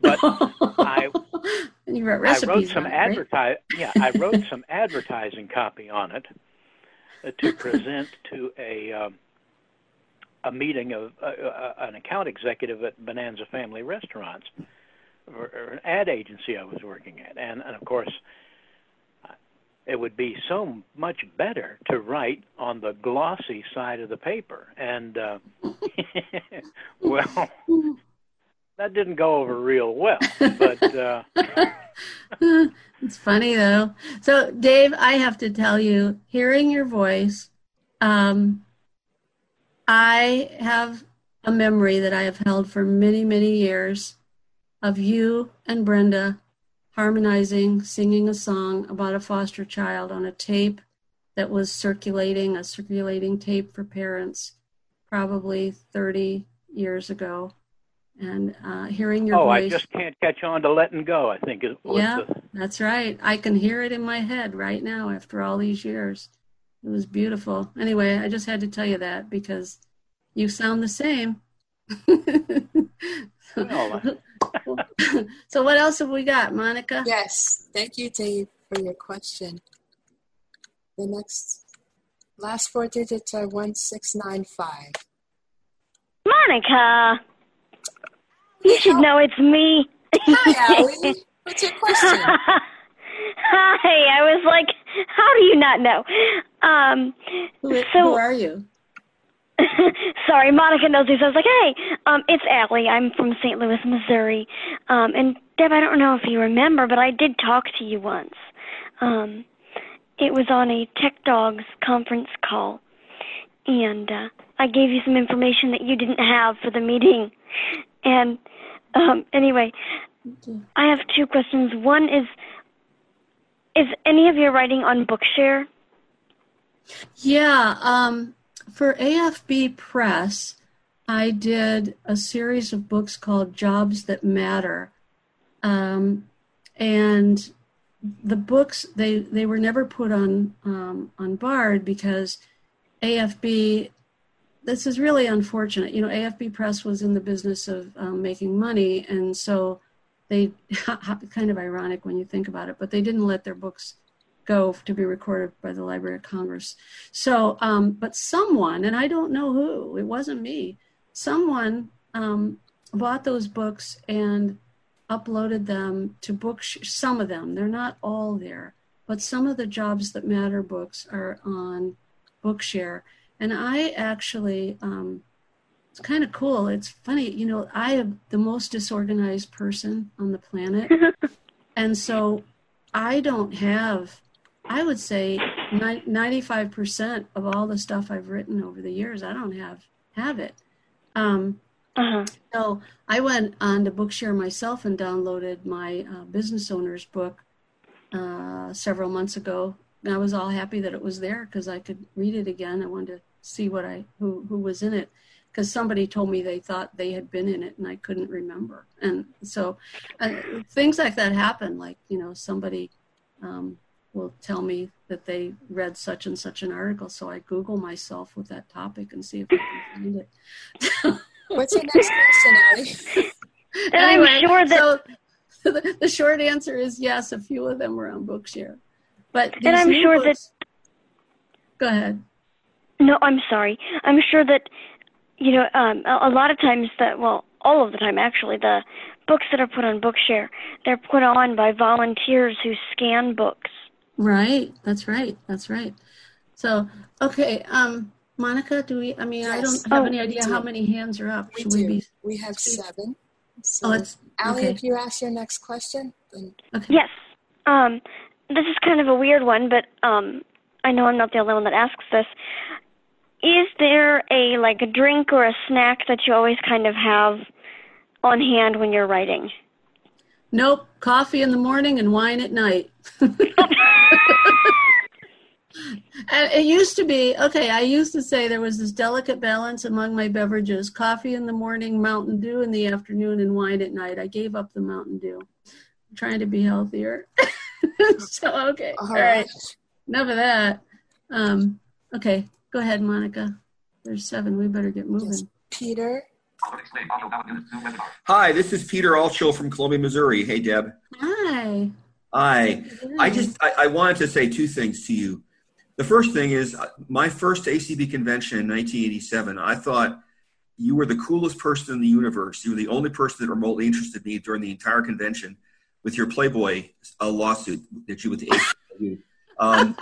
But I, [laughs] you wrote I wrote some it, right? advertise. Yeah, I wrote [laughs] some advertising copy on it uh, to present to a um, a meeting of uh, uh, an account executive at Bonanza Family Restaurants, or, or an ad agency I was working at, and, and of course, it would be so much better to write on the glossy side of the paper, and uh, [laughs] well, that didn't go over real well, but. Uh, [laughs] it's funny though. So, Dave, I have to tell you, hearing your voice, um, I have a memory that I have held for many, many years of you and Brenda harmonizing, singing a song about a foster child on a tape that was circulating, a circulating tape for parents, probably 30 years ago. And uh, hearing your oh, voice. I just can't catch on to letting go. I think Yeah, the, that's right. I can hear it in my head right now after all these years. It was beautiful. Anyway, I just had to tell you that because you sound the same. [laughs] Well, [laughs] so, what else have we got, Monica? Yes, thank you, Dave, for your question. The next last four digits are 1695. Monica, you should know it's me. Hi, Allie. [laughs] What's your question? Hi, I was like, how do you not know? Um, Who, who are you? [laughs] sorry, Monica knows this. I was like, hey, um, it's Allie. I'm from St. Louis, Missouri. Um, and Deb, I don't know if you remember, but I did talk to you once. Um, it was on a Tech Dogs conference call, and uh, I gave you some information that you didn't have for the meeting. [laughs] And um, anyway, I have two questions. One is, is any of your writing on Bookshare? Yeah, um, for AFB Press, I did a series of books called Jobs That Matter. Um, and the books they they were never put on um, on Bard because AFB. This is really unfortunate. You know, AFB Press was in the business of um, making money, and so they [laughs] kind of ironic when you think about it, but they didn't let their books go to be recorded by the Library of Congress. So, um, but someone, and I don't know who, it wasn't me, someone um, bought those books and uploaded them to Bookshare. Some of them, they're not all there, but some of the Jobs That Matter books are on Bookshare. And I actually, um, it's kind of cool. It's funny, you know, I am the most disorganized person on the planet. [laughs] and so I don't have, I would say, 95% of all the stuff I've written over the years, I don't have have it. Um, Uh-huh. so I went on to Bookshare myself and downloaded my uh, business owner's book uh, several months ago. And I was all happy that it was there because I could read it again. I wanted to see what I who who was in it because somebody told me they thought they had been in it and I couldn't remember. And so uh, things like that happen. Like you know somebody um, will tell me that they read such and such an article, so I Google myself with that topic and see if I can find it. [laughs] What's your next question, Allie? [laughs] And I'm sure that- so the, [laughs] the short answer is yes. A few of them were on Bookshare, but And I'm new sure that- Go ahead. No, I'm sorry. I'm sure that you know um, a, a lot of times that well, all of the time actually, the books that are put on Bookshare, they're put on by volunteers who scan books. Right. That's right. That's right. So okay, um, Monica, do we? I mean, I don't have Oh, any idea how many hands are up. We Should do. we be? We have seven. So, Oh, it's Allie, okay. if you ask your next question, then Okay. Yes. Um, this is kind of a weird one, but um, I know I'm not the only one that asks this. Is there a like a drink or a snack that you always kind of have on hand when you're writing? Nope. Coffee in the morning and wine at night. [laughs] And it used to be okay. I used to say there was this delicate balance among my beverages: coffee in the morning, Mountain Dew in the afternoon, and wine at night. I gave up the Mountain Dew. I'm trying to be healthier. [laughs] so okay, all all right. Enough of that. Um, okay, go ahead, Monica. there's seven. We better get moving. Peter. Hi, this is Peter Altschul from Columbia, Missouri. Hey, Deb. Hi. Hi. I just I, I, wanted to say two things to you. The first thing is uh, my first ACB convention in 1987. I thought you were the coolest person in the universe. You were the only person that remotely interested me during the entire convention with your Playboy uh, lawsuit that you would ACB. [laughs] Um,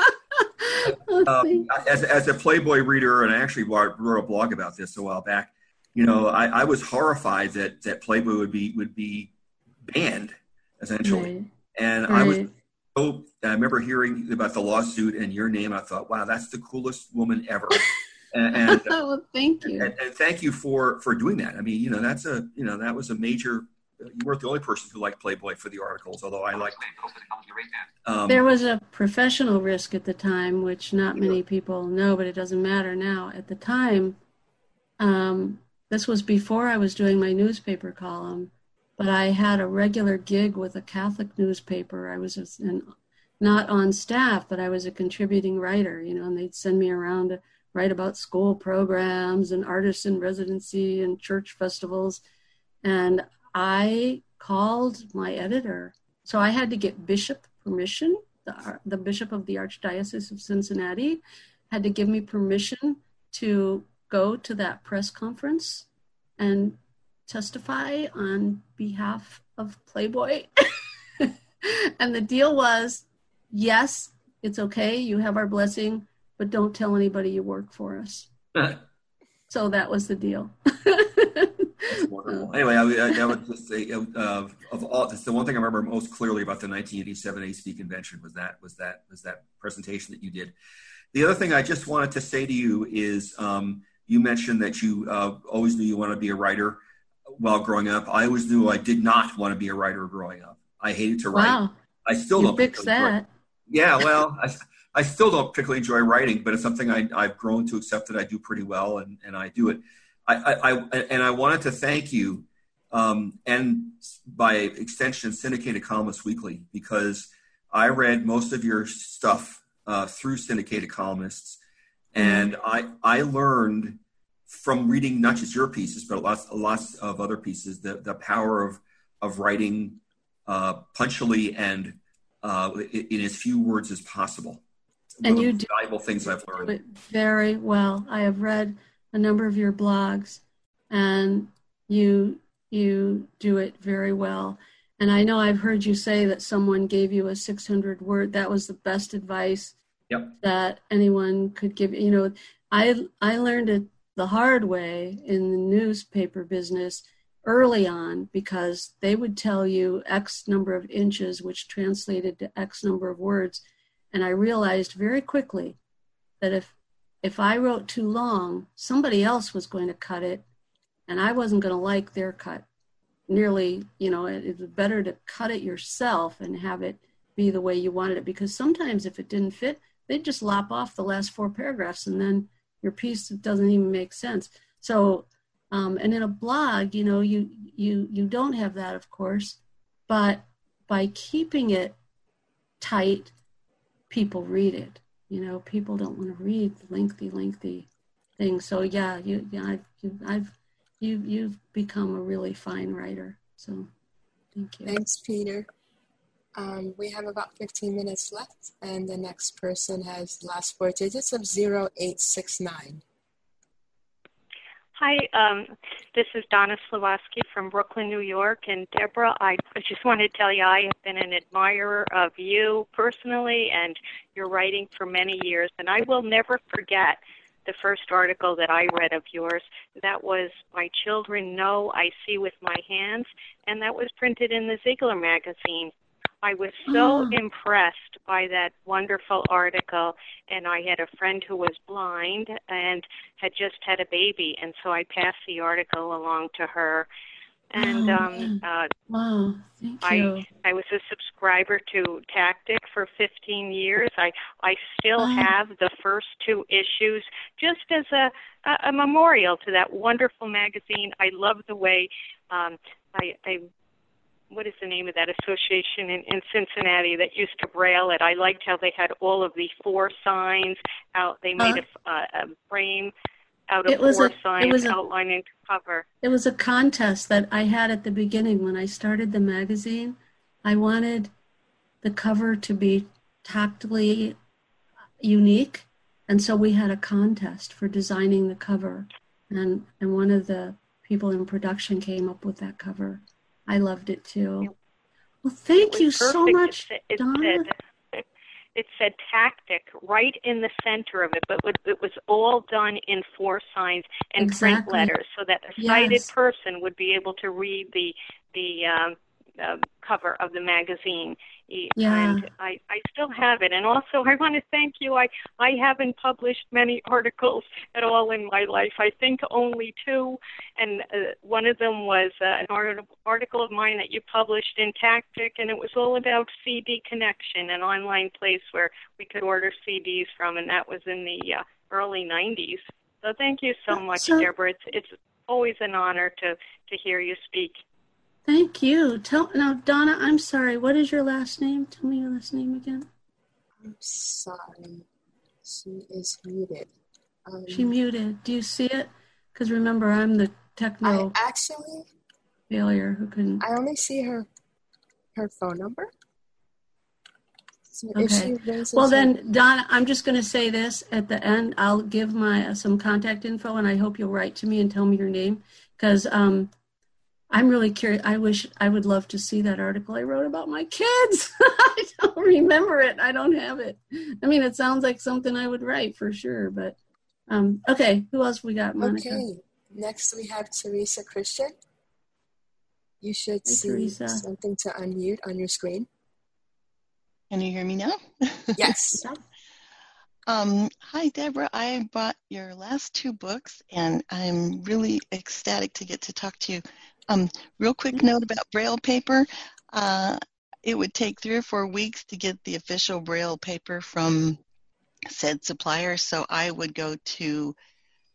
oh, um, as, as a Playboy reader, and I actually wrote a blog about this a while back. You know, I, I was horrified that that Playboy would be would be banned essentially, right. and right. I was so. I remember hearing about the lawsuit and your name. I thought, wow, that's the coolest woman ever. [laughs] and, and [laughs] well, thank you, and, and, thank you for for doing that. I mean, you know, that's a you know that was a major you weren't the only person who liked Playboy for the articles, although I liked. Um, there was a professional risk at the time, which not many people know, but it doesn't matter now. At the time, um, this was before I was doing my newspaper column, but I had a regular gig with a Catholic newspaper. I was in, not on staff, but I was a contributing writer, you know, and they'd send me around to write about school programs and artists in residency and church festivals. And I called my editor. So I had to get bishop permission. The, the bishop of the Archdiocese of Cincinnati had to give me permission to go to that press conference and testify on behalf of Playboy. [laughs] and the deal was yes, it's okay, you have our blessing, but don't tell anybody you work for us. [laughs] so that was the deal. wonderful. Anyway, I, I, I, would just say uh, of all, that's the one thing I remember most clearly about the 1987 AC convention was that was that was that presentation that you did. The other thing I just wanted to say to you is um, you mentioned that you uh, always knew you wanted to be a writer while growing up. I always knew I did not want to be a writer growing up. I hated to write. Wow. I still you don't fix that. Yeah, [laughs] well, I, I still don't particularly enjoy writing, but it's something I, I've grown to accept that I do pretty well, and, and I do it. I, I, and I wanted to thank you um, and by extension syndicated columnist weekly because i read most of your stuff uh, through syndicated columnists and i i learned from reading not just your pieces but lots lots of other pieces the, the power of of writing uh, punchily and uh, in as few words as possible. And you do valuable things i've learned. very well. I have read a number of your blogs and you you do it very well. And i know i've heard you say that someone gave you a 600 word. That was the best advice yep. that anyone could give you know i i learned it the hard way in the newspaper business early on because they would tell you x number of inches which translated to x number of words and i realized very quickly that if if I wrote too long, somebody else was going to cut it, and I wasn't going to like their cut. Nearly, you know, it, it's better to cut it yourself and have it be the way you wanted it because sometimes if it didn't fit, they'd just lop off the last four paragraphs and then your piece doesn't even make sense. So, um, and in a blog, you know, you you you don't have that, of course, but by keeping it tight, people read it. You know people don't want to read lengthy lengthy things. So yeah you yeah i've you, i've you you've become a really fine writer. So thank you. Thanks peter um, we have about 15 minutes left and the next person has last four digits of 0869 Hi, um, this is Donna Slowoski from Brooklyn, New York. And Deborah, I just want to tell you I have been an admirer of you personally and your writing for many years. And I will never forget the first article that I read of yours. That was My Children Know I See with My Hands. And that was printed in the Ziegler magazine. I was [gasps] so mm. impressed by that wonderful article. And I had a friend who was blind and had just had a baby. And so I passed the article along to her. And oh, um, uh, wow, thank you. I, I was a subscriber to Tactic for 15 years. I, I still oh. have the first two issues just as a, a, a memorial to that wonderful magazine. I love the way um, I, I what is the name of that association in, in Cincinnati that used to braille it? I liked how they had all of the four signs out. They made uh, a, a frame, out of It was four a- it signs was a- outlining the cover. It was a contest that I had at the beginning when I started the magazine. I wanted the cover to be tactily unique, and so we had a contest for designing the cover, and and one of the people in production came up with that cover. I loved it too. Well, thank you was so much, It, said- it Donna. said [laughs] it said tactic right in the center of it, but it- was all done in four signs and print letters, so that a sighted Yes. person would be able to read the the um, uh, cover of the magazine. Yeah. And I, I still have it. And also, I want to thank you. I, I haven't published many [laughs] articles at all in my life. I think only two. And uh, one of them was uh, an art- article of mine that you published in Tactic, and it was all about CD Connection, an online place where we could order CDs from, and that was in the uh, early 90s. So thank you so much, So- Deborah. It's, it's always an honor to, to hear you speak. Thank you. Tell now, Donna. I'm sorry. What is your last name? Tell me your last name again. I'm sorry. She is muted. Um, She muted. Do you see it? Because remember, I'm the I techno actually, failure who couldn't. I only see her her phone number. So Okay. Well, then, Donna, I'm just going to say this at the end. I'll give my uh, some contact info, and I hope you'll write to me and tell me your name because um, I'm really curious. I wish I would love to see that article I wrote about my kids. [laughs] I don't remember it. I don't have it. I mean, it sounds like something I would write for sure, but um, okay. Who else we got, Monica? Okay. Next we have Teresa Christian. You should Hey, see Teresa. something to unmute on your screen. Can you hear me now? [laughs] Yes. Um, hi, Deborah. I bought your last two books, and I'm really ecstatic to get to talk to you. Um, real quick note about Braille paper. Uh, it would take three or four weeks to get the official Braille paper from said supplier, so I would go to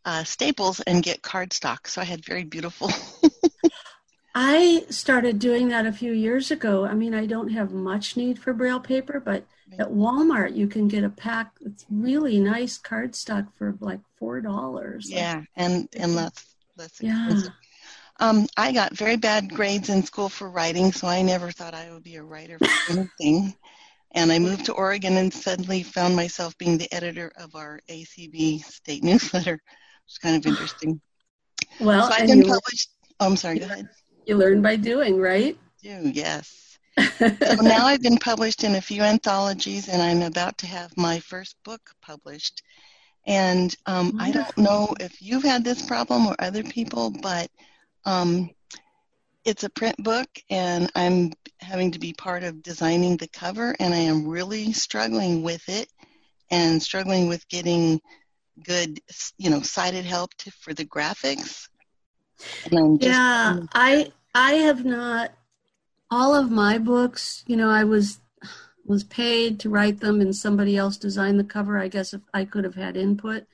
uh, Staples and get cardstock. So I had very beautiful. [laughs] I started doing that a few years ago. I mean, I don't have much need for Braille paper, but at Walmart you can get a pack that's really nice cardstock for like four dollars. yeah, and and less less Yeah. expensive. Um, I got very bad grades in school for writing, so I never thought I would be a writer for [coughs] anything. And I moved to Oregon and suddenly found myself being the editor of our ACB state newsletter. It's kind of interesting. Well, so I've been published. Oh, I'm sorry. Go ahead. you learn by doing, right? Do yes. [laughs] So now I've been published in a few anthologies, and I'm about to have my first book published. And um, I don't know if you've had this problem or other people, but um, it's a print book, and I'm having to be part of designing the cover, and I am really struggling with it, and struggling with getting good, you know, sighted help to, for the graphics. Just, yeah, I I have not all of my books, you know, I was was paid to write them and somebody else designed the cover. I guess if I could have had input.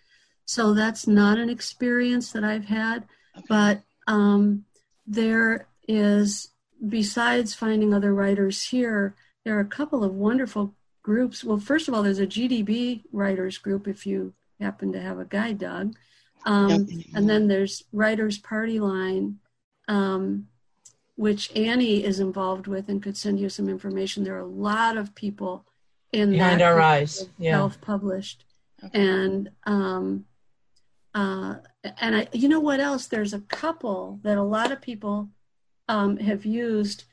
So that's not an experience that I've had. But um, there is, besides finding other writers here, there are a couple of wonderful groups. Well, first of all, there's a GDB writers group if you happen to have a guide dog. Um, and then there's Writers Party Line, um, which Annie is involved with and could send you some information. There are a lot of people in Behind that our eyes, yeah. self-published, and um, uh, and I, you know what else? There's a couple that a lot of people um, have used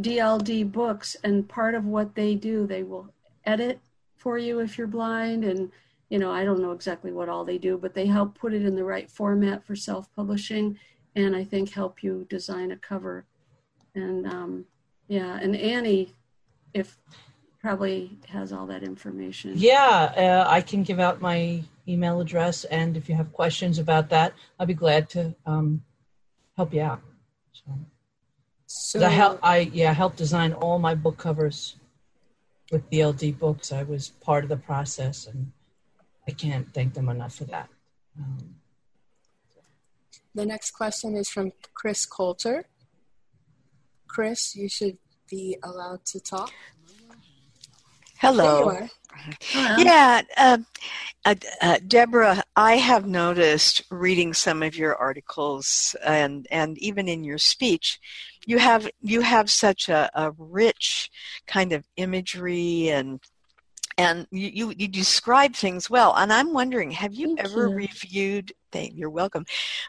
DLD books, and part of what they do, they will edit for you if you're blind, and you know I don't know exactly what all they do, but they help put it in the right format for self-publishing, and I think help you design a cover. And um, yeah, and Annie, if probably has all that information. Yeah, uh, I can give out my email address, and if you have questions about that, I'll be glad to um, help you out. So, So 'cause I help, I yeah, helped design all my book covers with DLD books. I was part of the process, and I can't thank them enough for that. Um, the next question is from Chris Coulter. Chris, you should be allowed to talk. You Hello. Yeah, uh, uh, uh, Deborah, I have noticed reading some of your articles and and even in your speech, you have you have such a, a rich kind of imagery and and you, you, you describe things well. And I'm wondering, have you Thank ever you. reviewed? Thank, you're welcome.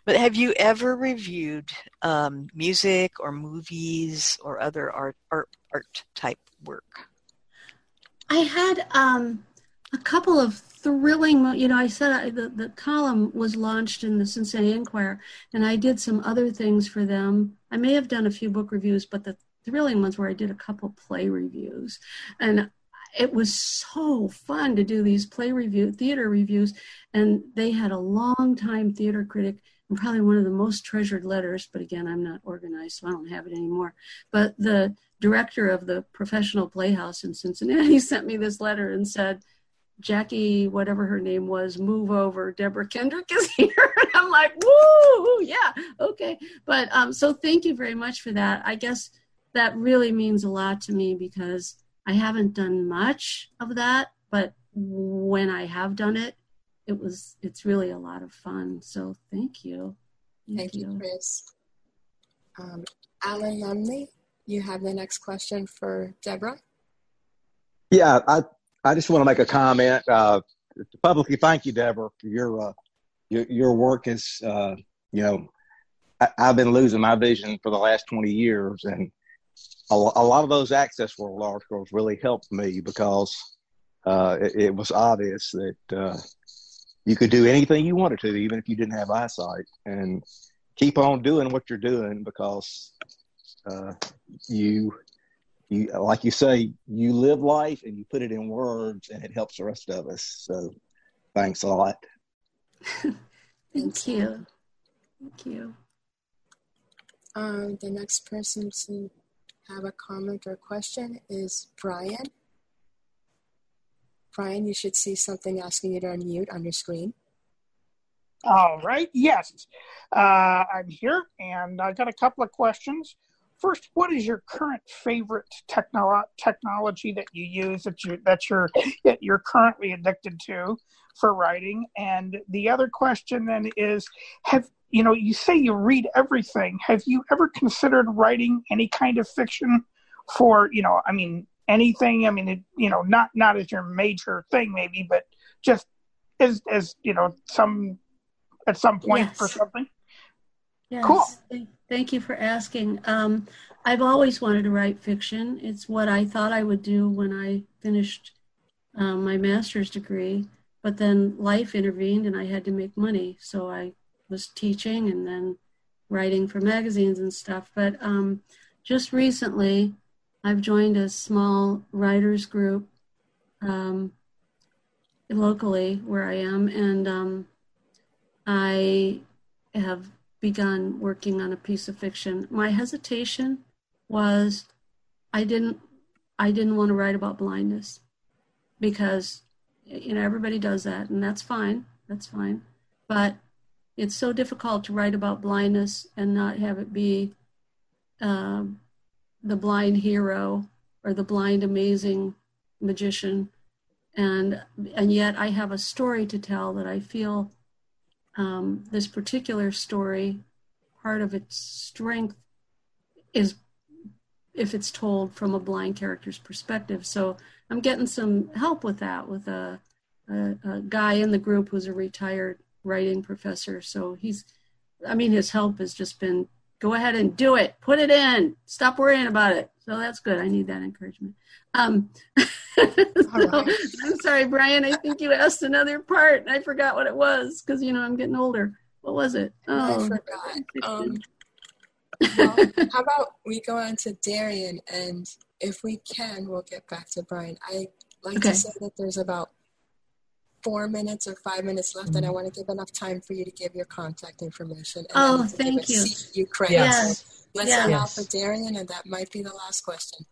But have you ever reviewed um, music or movies or other art art art type work? I had um, a couple of thrilling, you know, I said I, the, the column was launched in the Cincinnati Enquirer, and I did some other things for them. I may have done a few book reviews, but the thrilling ones where I did a couple play reviews. And it was so fun to do these play review, theater reviews. And they had a long time theater critic and probably one of the most treasured letters, but again, I'm not organized, so I don't have it anymore. But the director of the professional playhouse in Cincinnati [laughs] sent me this letter and said, Jackie, whatever her name was, move over. Deborah Kendrick is [laughs] here. and I'm like, woo, yeah, okay. But um, so thank you very much for that. I guess that really means a lot to me because I haven't done much of that, but when I have done it, it was it's really a lot of fun. So thank you. Thank you, Chris. Um, Alan Lumley, you have the next question for Deborah. Yeah, I I just want to make a comment. Uh, publicly, thank you, Deborah, for your uh, your your work. Is uh, you know, I, I've been losing my vision for the last twenty years, and a, a lot of those access world articles really helped me because uh, it, it was obvious that uh, you could do anything you wanted to, even if you didn't have eyesight, and keep on doing what you're doing because uh, you you like you say you live life and you put it in words and it helps the rest of us so thanks a lot [laughs] Thank you. Thank you. Um, the next person to have a comment or question is Brian. Brian, you should see something asking you to unmute on your screen. All right. Yes, uh, I'm here, and i've got a couple of questions. First, what is your current favorite technolo- technology that you use that you that you're that you're currently addicted to for writing? And the other question then is, have you know you say you read everything? Have you ever considered writing any kind of fiction for you know? I mean, anything. I mean, it, you know, not not as your major thing maybe, but just as as you know some at some point Yes. for something. Yes. Cool. Thank, you for asking. Um, I've always wanted to write fiction. It's what I thought I would do when I finished um, my master's degree. But then life intervened and I had to make money. So I was teaching and then writing for magazines and stuff. But um, just recently, I've joined a small writers group um, locally where I am. And um, I have begun working on a piece of fiction. My hesitation was I didn't I didn't want to write about blindness because you know everybody does that and that's fine. That's fine. But it's so difficult to write about blindness and not have it be um, the blind hero or the blind amazing magician and and yet I have a story to tell that I feel um, this particular story, part of its strength is if it's told from a blind character's perspective. So I'm getting some help with that with a, a, a guy in the group who's a retired writing professor. So he's, I mean, his help has just been go ahead and do it, put it in, stop worrying about it. So that's good. I need that encouragement. Um, [laughs] [laughs] so, I'm sorry, Brian. I think you asked another part. and I forgot what it was because you know I'm getting older. What was it? Oh, I forgot. Um, well, [laughs] how about we go on to Darian, and if we can, we'll get back to Brian. I like Okay. to say that there's about four minutes or five minutes left, and I want to give enough time for you to give your contact information. And Oh, then to give thank you. Ukraine. Yes. So let's allow Yes. for Darian, and that might be the last question.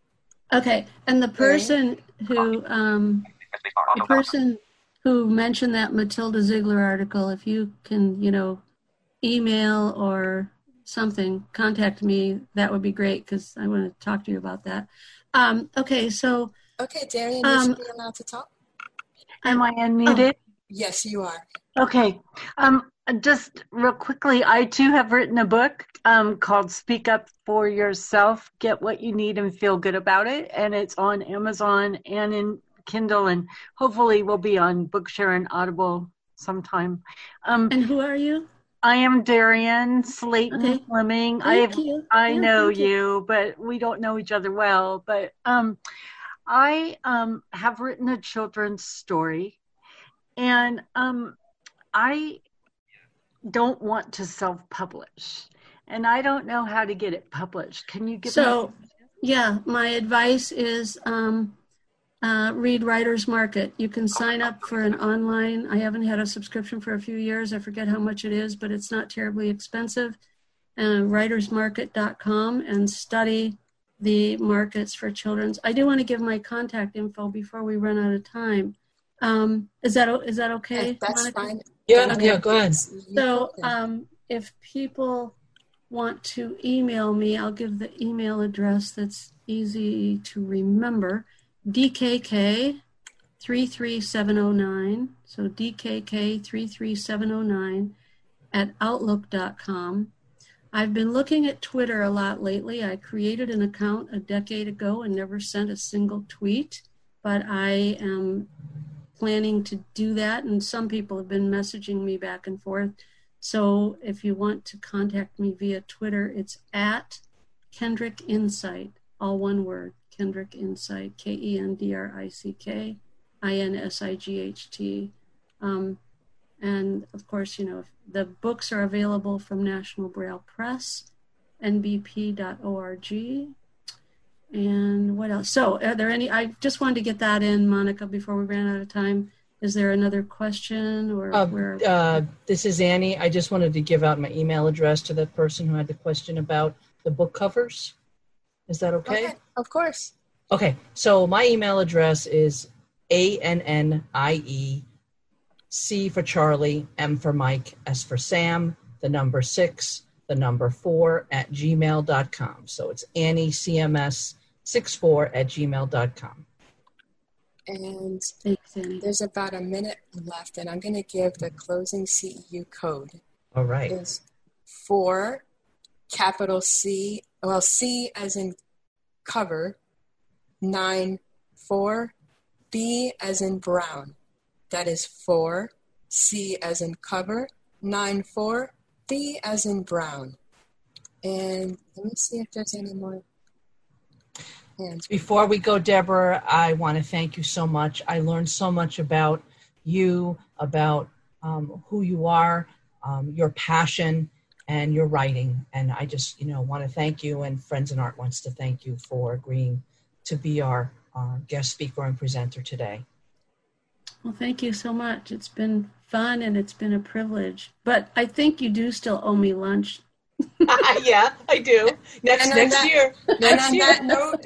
Okay, and the person who um, the person who mentioned that Matilda Ziegler article, if you can, you know, email or something, contact me. That would be great because I want to talk to you about that. Um, okay, so Okay, Darian, you Um, should be allowed to talk. Am I unmuted? Oh, yes, you are. Okay. Um, just real quickly, I too have written a book um, called Speak Up for Yourself Get What You Need and Feel Good About It. And it's on Amazon and in Kindle, and hopefully will be on Bookshare and Audible sometime. Um, and who are you? I am Darian Slayton okay. Fleming. Thank I. I yeah, know you, you, but we don't know each other well. But um, I um, have written a children's story, and um, I don't want to self-publish, and I don't know how to get it published. Can you give so? Me- yeah, my advice is um, uh, read Writers Market. You can sign up for an online. I haven't had a subscription for a few years. I forget how much it is, but it's not terribly expensive. Uh, writersmarket.com and study the markets for children's. I do want to give my contact info before we run out of time. Um, is that is that okay? That's Monica? fine. Yeah, okay. yeah, go ahead. So, um, if people want to email me, I'll give the email address that's easy to remember. DKK 33709. So DKK 33709 at outlook.com. I've been looking at Twitter a lot lately. I created an account a decade ago and never sent a single tweet, but I am planning to do that. And some people have been messaging me back and forth. So if you want to contact me via Twitter, it's at Kendrick Insight, all one word, Kendrick Insight, K E N D R I C K I N S I G H T. Um, and of course, you know, the books are available from National Braille Press, nbp.org. And what else? So, are there any? I just wanted to get that in, Monica, before we ran out of time. Is there another question or uh, where? Uh, this is Annie. I just wanted to give out my email address to the person who had the question about the book covers. Is that okay? okay of course. Okay, so my email address is a n n i e C for Charlie, M for Mike, S for Sam, the number six, the number four at gmail.com. So it's Annie CMS64 at gmail.com. And there's about a minute left, and I'm going to give the closing CEU code. All right. Is four, capital C, well, C as in cover, nine, four, B as in brown. That is 4, C as in cover, 9 4, B as in brown. And let me see if there's any more hands. Before we go, Deborah, I want to thank you so much. I learned so much about you, about um, who you are, um, your passion, and your writing. And I just, you know, want to thank you, and Friends in Art wants to thank you for agreeing to be our uh, guest speaker and presenter today. Well, thank you so much. It's been fun and it's been a privilege. But I think you do still owe me lunch. [laughs] yeah, I do. Next next that, year. Next and on year. that note,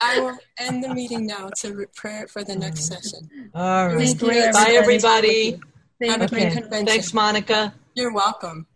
I will end the meeting now to prepare for the next session. All right. It was great. Bye, everybody. Have a okay. convention. Thanks, Monica. You're welcome.